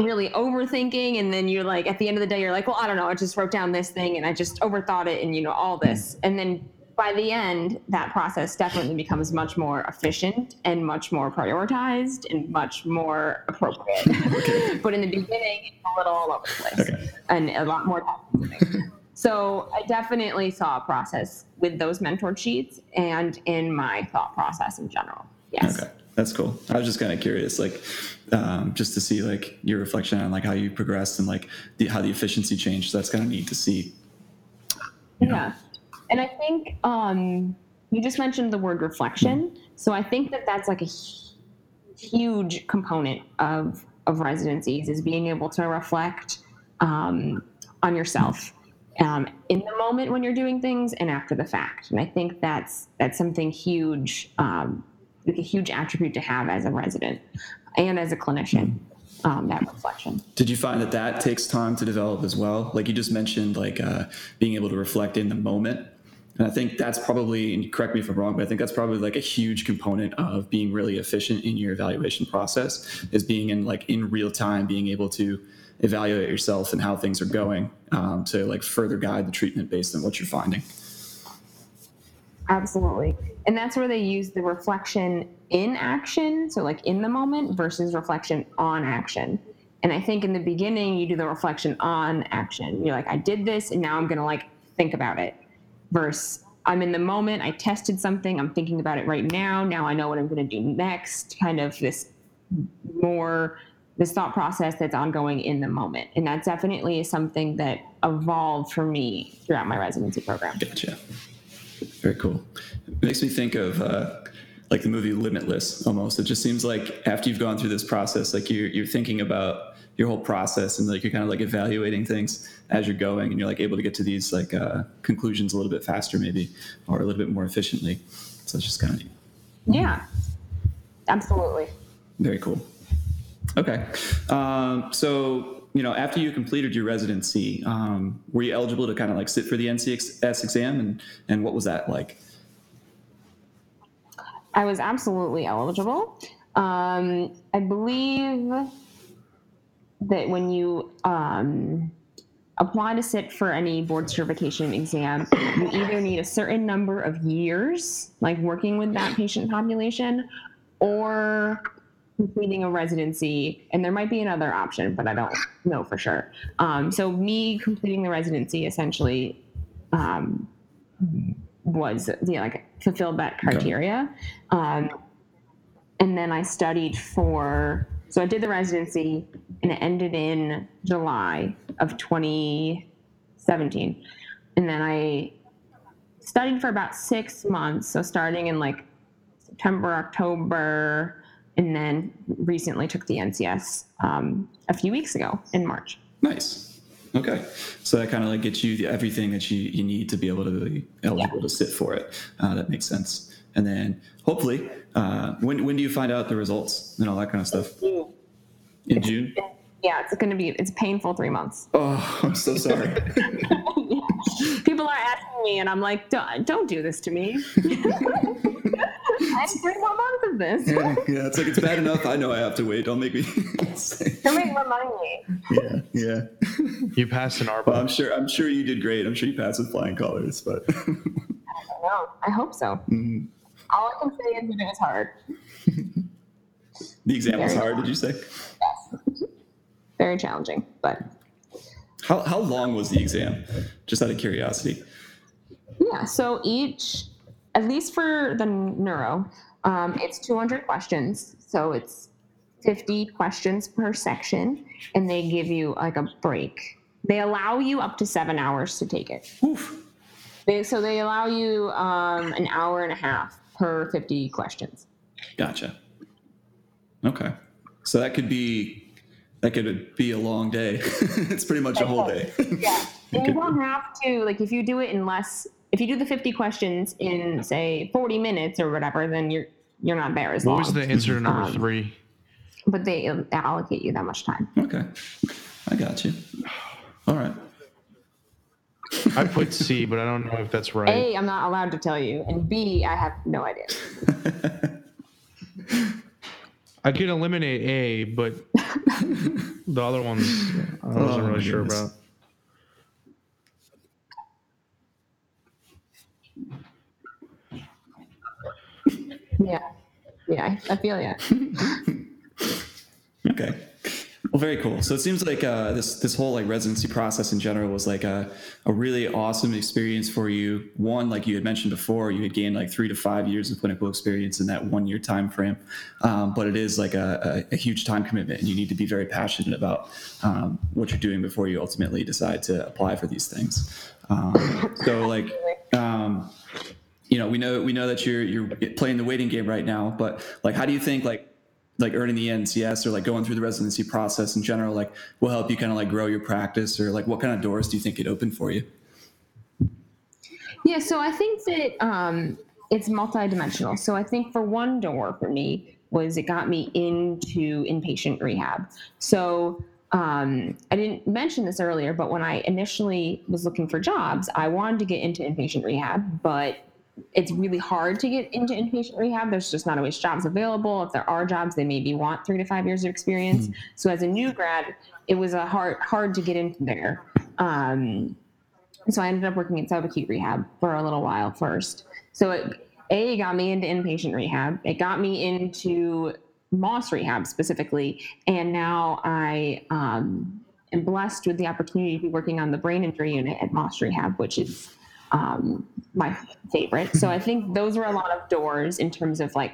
really overthinking and then you're like at the end of the day you're like well i don't know i just wrote down this thing and i just overthought it and you know all this and then by the end, that process definitely becomes much more efficient and much more prioritized and much more appropriate. Okay. but in the beginning, it's a little all over the place okay. and a lot more so I definitely saw a process with those mentor sheets and in my thought process in general. Yes. Okay. That's cool. I was just kind of curious, like, um, just to see like your reflection on like how you progressed and like the, how the efficiency changed. So that's kind of neat to see. Yeah. Know. And I think um, you just mentioned the word reflection. So I think that that's like a huge component of of residencies is being able to reflect um, on yourself um, in the moment when you're doing things and after the fact. And I think that's that's something huge, um, like a huge attribute to have as a resident and as a clinician. Um, that reflection. Did you find that that takes time to develop as well? Like you just mentioned, like uh, being able to reflect in the moment. And I think that's probably, and correct me if I'm wrong, but I think that's probably like a huge component of being really efficient in your evaluation process is being in like in real time, being able to evaluate yourself and how things are going um, to like further guide the treatment based on what you're finding. Absolutely. And that's where they use the reflection in action. So, like in the moment versus reflection on action. And I think in the beginning, you do the reflection on action. You're like, I did this, and now I'm going to like think about it versus I'm in the moment, I tested something, I'm thinking about it right now. Now I know what I'm going to do next. Kind of this more this thought process that's ongoing in the moment. And that definitely is something that evolved for me throughout my residency program. Gotcha. Very cool. It makes me think of uh, like the movie Limitless almost. It just seems like after you've gone through this process, like you're, you're thinking about your whole process and like you're kind of like evaluating things as you're going and you're like able to get to these like uh, conclusions a little bit faster maybe or a little bit more efficiently. So it's just kind of neat. Yeah. Absolutely. Very cool. Okay. Um, so you know after you completed your residency um, were you eligible to kind of like sit for the ncs exam and and what was that like? I was absolutely eligible. Um, i believe that when you um, apply to sit for any board certification exam, you either need a certain number of years, like working with that patient population, or completing a residency. And there might be another option, but I don't know for sure. Um, so, me completing the residency essentially um, was you know, like fulfilled that criteria. Um, and then I studied for so I did the residency and it ended in July of 2017. And then I studied for about six months. So starting in like September, October, and then recently took the NCS um, a few weeks ago in March. Nice. Okay. So that kind of like gets you the, everything that you, you need to be able to be eligible yeah. to sit for it. Uh, that makes sense and then hopefully, uh, when when do you find out the results and all that kind of stuff? In it's, June. Yeah, it's going to be it's painful three months. Oh, I'm so sorry. People are asking me, and I'm like, don't, don't do this to me. I had three more months of this. yeah, yeah. It's like it's bad enough. I know I have to wait. Don't make me. Don't make remind me. yeah, yeah. You passed an Well, I'm sure. I'm sure you did great. I'm sure you passed with flying colors. But I don't know. I hope so. Mhm. All I can say is that it was hard. The exam was hard. Did you say? Yes. Very challenging, but How how long was the exam? Just out of curiosity. yeah. So each, at least for the neuro, um, it's 200 questions. So it's 50 questions per section, and they give you like a break. They allow you up to seven hours to take it. Oof. They, so they allow you um, an hour and a half per 50 questions. Gotcha. Okay. So that could be that could be a long day. it's pretty much a whole day. Yeah. And you don't have to, like, if you do it in less, if you do the 50 questions in, say, 40 minutes or whatever, then you're you're not there as What long. was the answer to number Um, three? but they allocate you that much time. okay. I got you. All right. I put C, but I don't know if that's right. A, I'm not allowed to tell you, and B, I have no idea. I could eliminate A, but the other ones I oh, wasn't Oh, really my sure goodness. about. Yeah, yeah, I feel ya. Okay. Well, very cool. So it seems like uh, this this whole like residency process in general was like a, a really awesome experience for you. One, like you had mentioned before, you had gained like three to five years of clinical experience in that one year time frame. Um, but it is like a, a, a huge time commitment, and you need to be very passionate about um, what you're doing before you ultimately decide to apply for these things. Um, so like. Um, you know, we know we know that you're you're playing the waiting game right now, but like, how do you think like like earning the NCS or like going through the residency process in general, like will help you kind of like grow your practice or like what kind of doors do you think it opened for you? Yeah, so I think that um, it's multidimensional. So I think for one door for me was it got me into inpatient rehab. So um, I didn't mention this earlier, but when I initially was looking for jobs, I wanted to get into inpatient rehab, but it's really hard to get into inpatient rehab. There's just not always jobs available. If there are jobs, they maybe want three to five years of experience. So as a new grad, it was a hard hard to get into there. Um, so I ended up working at subacute rehab for a little while first. So it a got me into inpatient rehab. It got me into Moss rehab specifically, and now I um, am blessed with the opportunity to be working on the brain injury unit at Moss rehab, which is um, my favorite. So I think those were a lot of doors in terms of like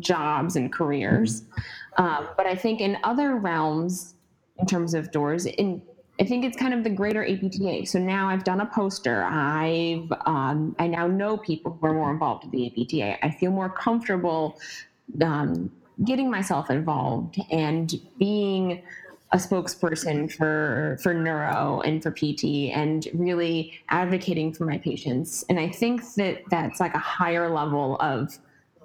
jobs and careers. Um, but I think in other realms, in terms of doors, in I think it's kind of the greater APTA. So now I've done a poster. I've um, I now know people who are more involved with the APTA. I feel more comfortable um, getting myself involved and being a spokesperson for for neuro and for PT and really advocating for my patients. And I think that that's like a higher level of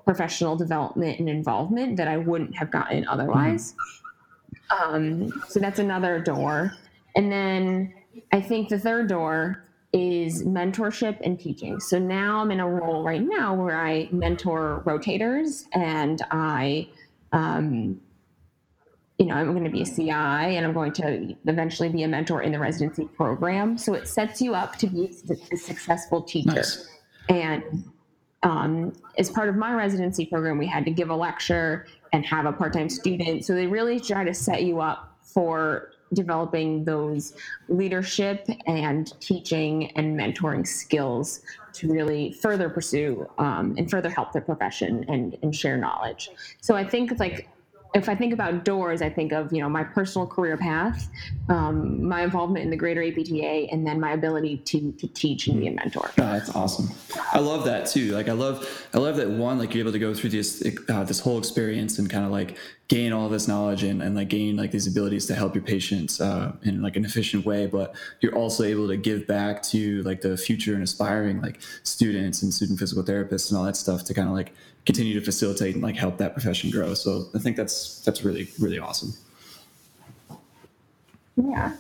professional development and involvement that I wouldn't have gotten otherwise. Um, so that's another door. And then I think the third door is mentorship and teaching. So now I'm in a role right now where I mentor rotators and I, um, you know, I'm going to be a CI and I'm going to eventually be a mentor in the residency program. So it sets you up to be a successful teacher. Nice. And um, as part of my residency program, we had to give a lecture and have a part time student. So they really try to set you up for developing those leadership and teaching and mentoring skills to really further pursue um, and further help the profession and, and share knowledge. So I think it's like, if I think about doors, I think of you know my personal career path, um, my involvement in the greater APTA, and then my ability to to teach and be a mentor. Oh, that's awesome. I love that too. Like I love, I love that one. Like you're able to go through this uh, this whole experience and kind of like gain all this knowledge and, and like gain like these abilities to help your patients uh, in like an efficient way. But you're also able to give back to like the future and aspiring like students and student physical therapists and all that stuff to kind of like continue to facilitate and like help that profession grow. So I think that's that's really really awesome. Yeah.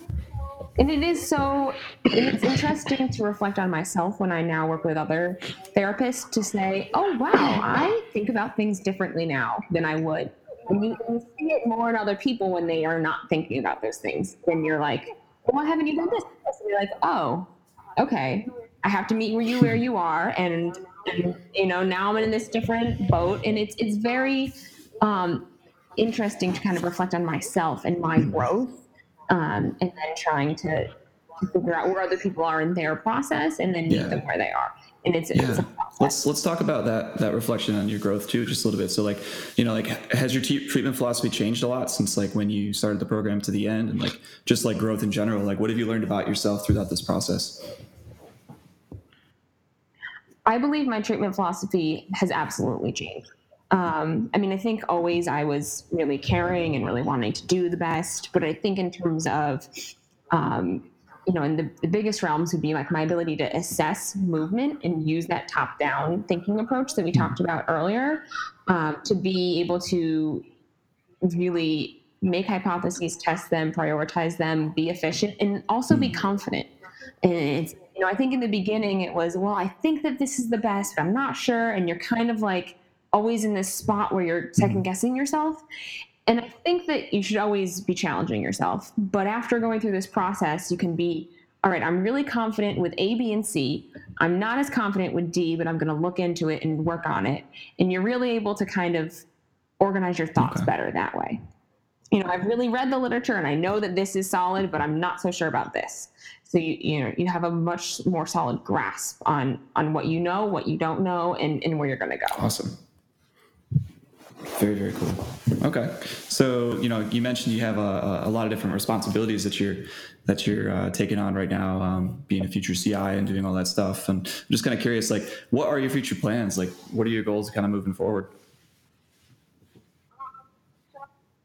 and it is so it's interesting to reflect on myself when i now work with other therapists to say oh wow i think about things differently now than i would and you, and you see it more in other people when they are not thinking about those things. Then you're like well, why haven't you done this? And you're like oh okay. I have to meet where you where you are. And, and you know now i'm in this different boat. And it's it's very um interesting to kind of reflect on myself and my growth um, and then trying to, to figure out where other people are in their process and then meet Yeah. them where they are. And it's, Yeah. it's a. Let's let's talk about that that reflection on your growth too, just a little bit. So like, you know, like has your t- treatment philosophy changed a lot since like when you started the program to the end, and like just like growth in general? Like, what have you learned about yourself throughout this process? I believe my treatment philosophy has absolutely changed. Um, I mean, I think always I was really caring and really wanting to do the best, but I think in terms of, um, you know, in the, the biggest realms would be like my ability to assess movement and use that top down thinking approach that we talked mm-hmm. about earlier um, to be able to really make hypotheses, test them, prioritize them, be efficient, and also be mm-hmm. confident. And it's, you know, I think in the beginning it was, well, I think that this is the best, but I'm not sure. And you're kind of like always in this spot where you're mm-hmm. second guessing yourself. And I think that you should always be challenging yourself. But after going through this process, you can be, all right, I'm really confident with A, B, and C. I'm not as confident with D, but I'm going to look into it and work on it. And you're really able to kind of organize your thoughts Okay. better that way. You know, I've really read the literature and I know that this is solid, but I'm not so sure about this. So you you know you have a much more solid grasp on on what you know, what you don't know, and, and where you're going to go. Awesome. Very very cool. Okay, so you know you mentioned you have a, a lot of different responsibilities that you're that you're uh, taking on right now, um, being a future CI and doing all that stuff. And I'm just kind of curious, like, what are your future plans? Like, what are your goals, kind of moving forward?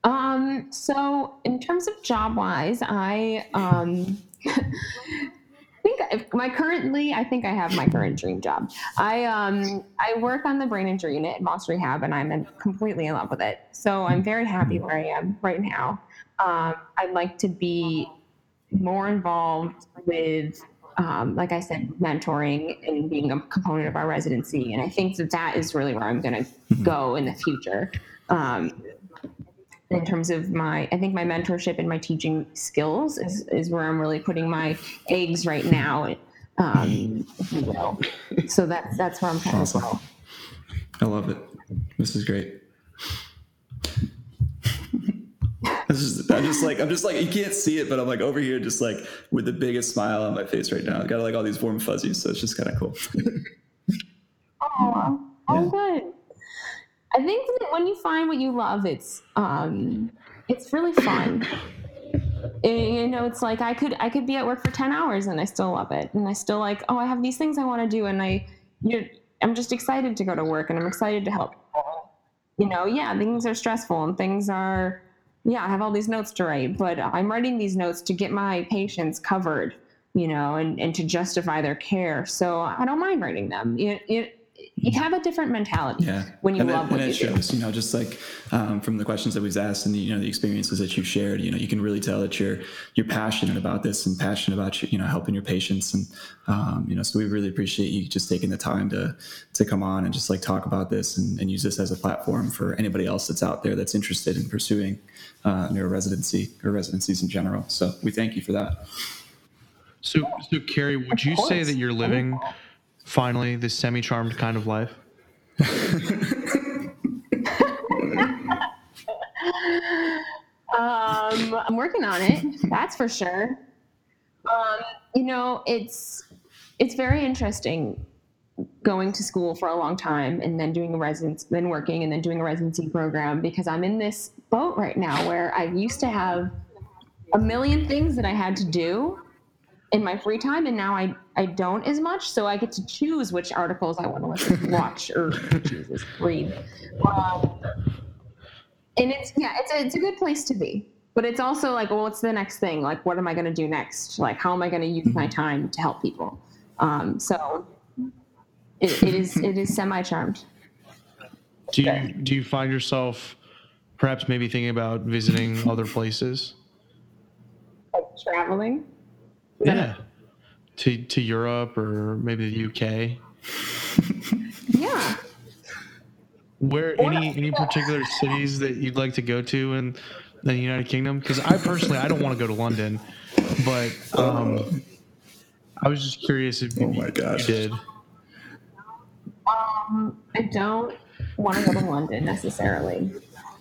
Um, so in terms of job wise, I um think if my currently I think I have my current dream job. I um I work on the brain injury unit at Moss Rehab and I'm in, completely in love with it. So I'm very happy where I am right now. Um, I'd like to be more involved with um, like I said, mentoring and being a component of our residency. And I think that that is really where I'm going to go in the future. Um, in terms of my i think my mentorship and my teaching skills is, is where i'm really putting my eggs right now um, if you will. so that's that's where i'm kind Awesome. of I love it. This is great. This is, I'm just like I'm just like you can't see it, but I'm like over here, just like with the biggest smile on my face right now. I've got like all these warm fuzzies, so it's just kind of cool. oh, oh good i think that when you find what you love it's um it's really fun. You know it's like i could i could be at work for 10 hours and i still love it. And i still like oh i have these things i want to do and i you're i'm just excited to go to work and i'm excited to help. You know yeah things are stressful and things are yeah i have all these notes to write but i'm writing these notes to get my patients covered you know and, and to justify their care. So i don't mind writing them. You, you, you have a different mentality Yeah, when you and love it, what and you it shows. You know, just like um, from the questions that we've asked and the, you know the experiences that you've shared. You know, you can really tell that you're you're passionate about this and passionate about you know helping your patients and um, you know. So we really appreciate you just taking the time to to come on and just like talk about this and, and use this as a platform for anybody else that's out there that's interested in pursuing uh, neuro residency or residencies in general. So we thank you for that. So, so Carrie, would you say that you're living finally this semi-charmed kind of life? Um, I'm working on it. That's for sure. Um, you know, it's it's very interesting going to school for a long time and then doing a residency, then working and then doing a residency program because I'm in this boat right now where I used to have a million things that I had to do in my free time and now I, I don't as much so I get to choose which articles I want to listen, watch or Jesus, read. Um, and it's yeah it's a, it's a good place to be but it's also like well what's the next thing? Like what am i going to do next? Like how am i going to use my time to help people? Um, so it, it is it is semi charmed Do you do you find yourself perhaps maybe thinking about visiting other places? like traveling Yeah. To to Europe or maybe the UK. Yeah. Where any any particular cities that you'd like to go to in the United Kingdom? Because I personally I don't want to go to London, but um, I was just curious if Oh my you gosh. did. Um, I don't want to go to London necessarily.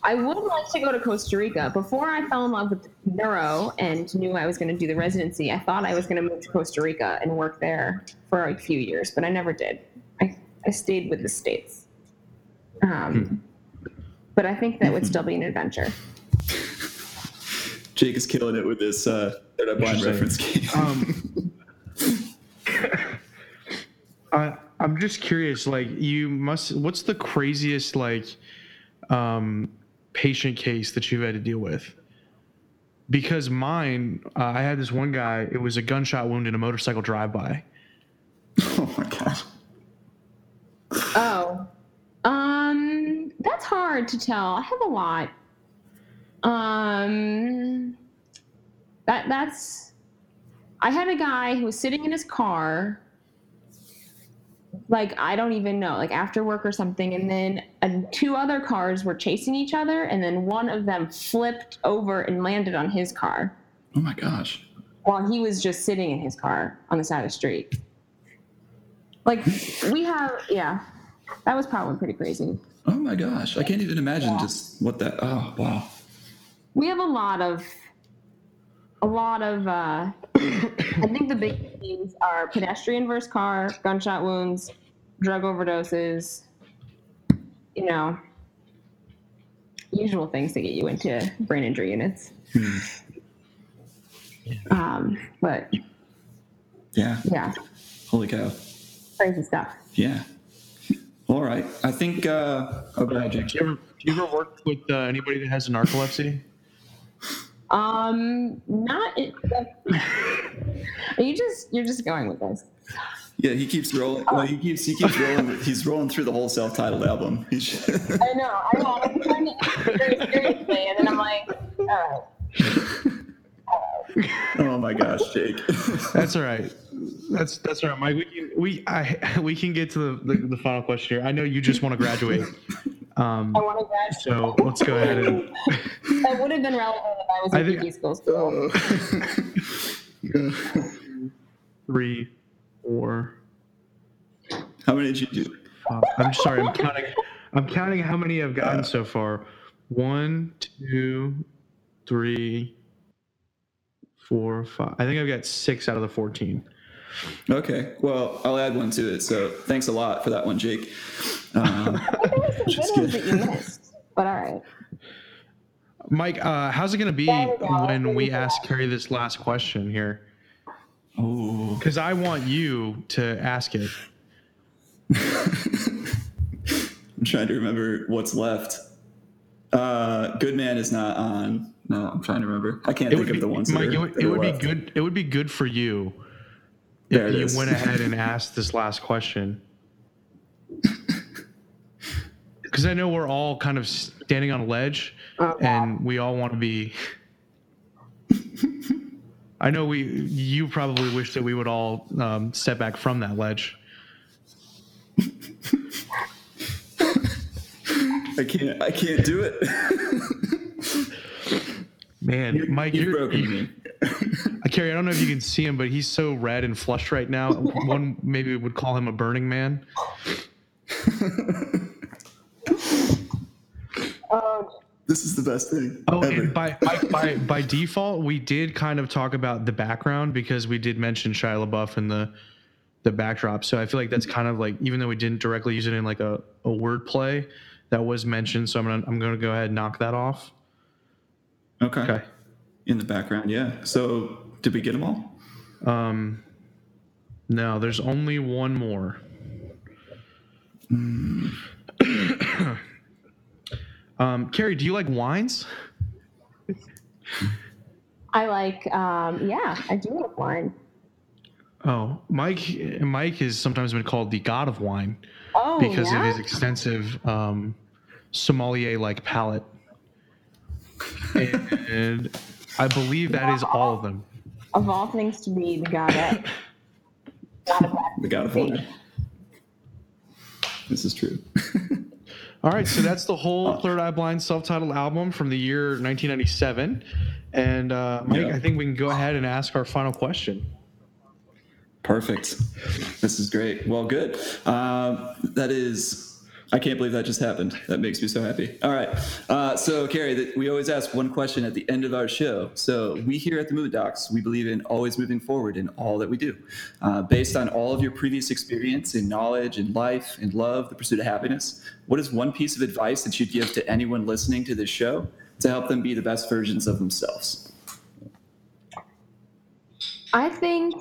I would like to go to Costa Rica. Before I fell in love with neuro and knew I was going to do the residency, I thought I was going to move to Costa Rica and work there for a few years, but I never did. I, I stayed with the States. Um, But I think that would still be an adventure. Jake is killing it with this uh, Third Eye Blind reference game. Um, I I'm just curious. Like, you must. What's the craziest like um, patient case that you've had to deal with? Because mine, uh, I had this one guy. It was a gunshot wound in a motorcycle drive-by. oh my god. Oh, um, that's hard to tell. I have a lot. Um, that that's. I had a guy who was sitting in his car. Like I don't even know, like after work or something, and then and two other cars were chasing each other, and then one of them flipped over and landed on his car Oh my gosh. while he was just sitting in his car on the side of the street. Like we have, yeah, that was probably pretty crazy. Oh my gosh. I can't even imagine just what that. Oh wow. We have a lot of, a lot of. uh I think the big things are pedestrian versus car, gunshot wounds, drug overdoses. You know, usual things to get you into brain injury units. Hmm. Um, but Yeah. yeah, Holy cow. crazy stuff. Yeah. All right. I think. Uh, oh, go ahead, Jake. Do you ever, do you ever work with uh, anybody that has narcolepsy? Um, not. Are you just you're just going with this? Yeah, he keeps rolling. Well, he keeps he keeps rolling. He's rolling through the whole self-titled album. He's, I know. I know. I'm trying to very seriously, and then I'm like, all right. oh my gosh, Jake. That's all right. That's that's all right, Mike. We can we I we can get to the, the, the final question here. I know you just want to graduate. Um, I want to grad. so let's go ahead and That would have been relevant if I was I in think- PG school. school. three, four. How many did you do? Uh, I'm sorry. I'm counting. I'm counting how many I've gotten so far. One, two, three, four, five. I think I've got six out of the fourteen. Okay. Well, I'll add one to it. So thanks a lot for that one, Jake. Um, There good that you missed, but all right. Mike, uh, how's it going to be There we go. when we we ask Carrie this last question here? oh. Because I want you to ask it. I'm trying to remember what's left. Uh, Good Man is not on. No, I'm trying to remember. I can't It think would of the be, ones that Mike, are, it would, it would be good. It would be good for you It you is. went ahead and asked this last question. Because I know we're all kind of standing on a ledge, and we all want to be. I know we. You probably wish that we would all um, step back from that ledge. I can't. I can't do it. Man, Mike, You've you're, broken me. I Carrie, I don't know if you can see him, but he's so red and flushed right now. One maybe would call him a burning man. Oh, This is the best thing. Oh, ever. and by, by by by default, we did kind of talk about the background because we did mention Shia LaBeouf and the the backdrop. So I feel like that's kind of like even though we didn't directly use it in like a, a word play, that was mentioned. So I'm gonna I'm gonna go ahead and knock that off. okay. Okay. In the background, yeah. So did we get them all? Um, no, there's only one more. um, Carrie, do you like wines? I like. Um, yeah, I do like wine. Oh, Mike. Mike has sometimes been called the god of wine Oh, because yeah? of his extensive um, sommelier-like palate, and I believe that is all of them. of all things to be the god of, god of The God of faith. War. This is true. All right, so that's the whole Third Eye Blind self-titled album from the year 1997. And uh, Mike, Yeah. I think we can go ahead and ask our final question. Perfect. This is great. Well, good. Um, that is. I can't believe that just happened. That makes me so happy. All right. Uh, so, Carrie, we always ask one question at the end of our show. So, we here at the Movement Docs, we believe in always moving forward in all that we do. Uh, based on all of your previous experience in knowledge, in life, in love, the pursuit of happiness, what is one piece of advice that you'd give to anyone listening to this show to help them be the best versions of themselves? I think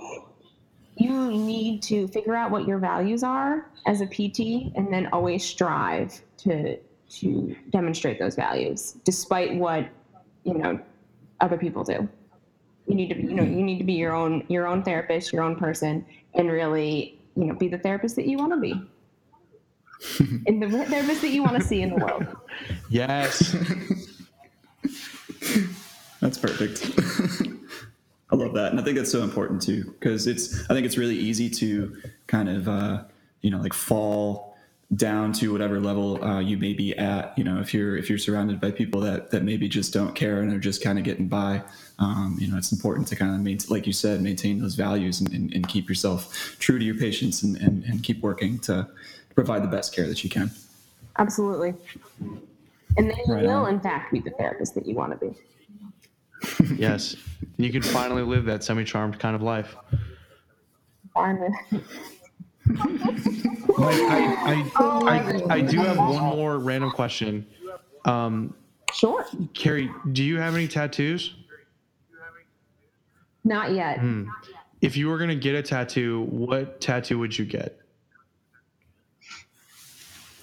you need to figure out what your values are as a PT and then always strive to to demonstrate those values despite what you know other people do. You need to be you know you need to be your own your own therapist, your own person and really, you know, be the therapist that you want to be. and the therapist that you want to see in the world. Yes. That's perfect. I love that, and I think that's so important too, because it's. I think it's really easy to kind of, uh, you know, like fall down to whatever level uh, you may be at. You know, if you're if you're surrounded by people that that maybe just don't care and are just kind of getting by. Um, you know, it's important to kind of maintain, like you said, maintain those values and, and, and keep yourself true to your patients and, and, and keep working to provide the best care that you can. Absolutely. And then you Right will, on. in fact, be the therapist that you want to be. Yes. You can finally live that semi-charmed kind of life. Finally. Mike, I, I, I, I do have one more random question. Um, Sure. Carrie, do you have any tattoos? Not yet. Hmm. If you were going to get a tattoo, what tattoo would you get?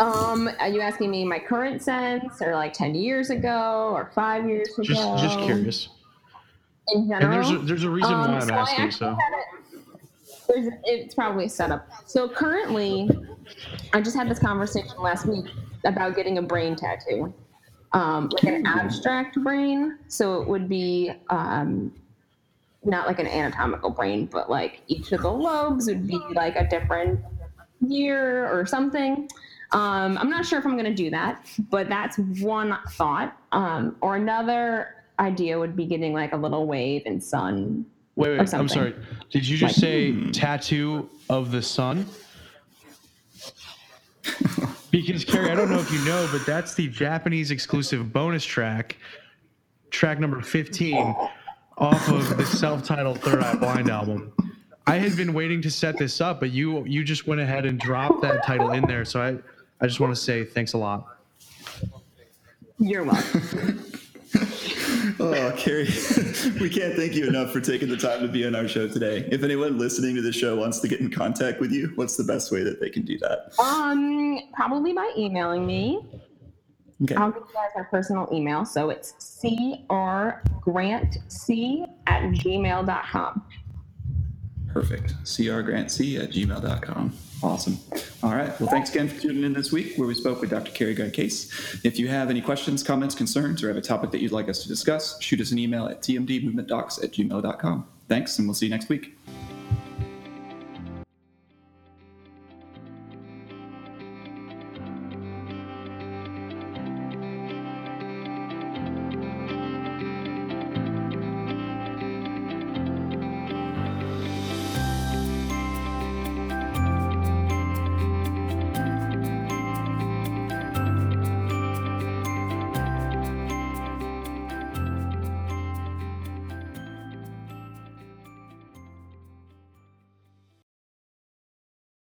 Um, are you asking me my current sense, or like ten years ago, or five years ago? Just just curious. In And general, there's a, there's a reason Um, why I'm so asking. So it- it's probably a setup. So currently, I just had this conversation last week about getting a brain tattoo, um, like an abstract brain. So it would be um, not like an anatomical brain, but like each of the lobes would be like a different year or something. Um, I'm not sure if I'm going to do that, but that's one thought. Um, or another idea would be getting like a little wave and sun wait, wait. I'm sorry. Did you just Like- say tattoo of the sun? Because Carrie, I don't know if you know, but that's the Japanese exclusive bonus track, track number 15, off of the self-titled Third Eye Blind album. I had been waiting to set this up, but you you just went ahead and dropped that title in there. So I I just want to say thanks a lot. You're welcome. Oh, Carrie, we can't thank you enough for taking the time to be on our show today. If anyone listening to the show wants to get in contact with you, what's the best way that they can do that? um, probably by emailing me. Okay. I'll give you guys my personal email. So it's crgrantc at gmail.com. Perfect. crgrantc at gmail.com. Awesome. All right. Well, thanks again for tuning in this week where we spoke with Dr. Carrie Grant Case. If you have any questions, comments, concerns, or have a topic that you'd like us to discuss, shoot us an email at tmdmovementdocs at gmail.com. Thanks, and we'll see you next week.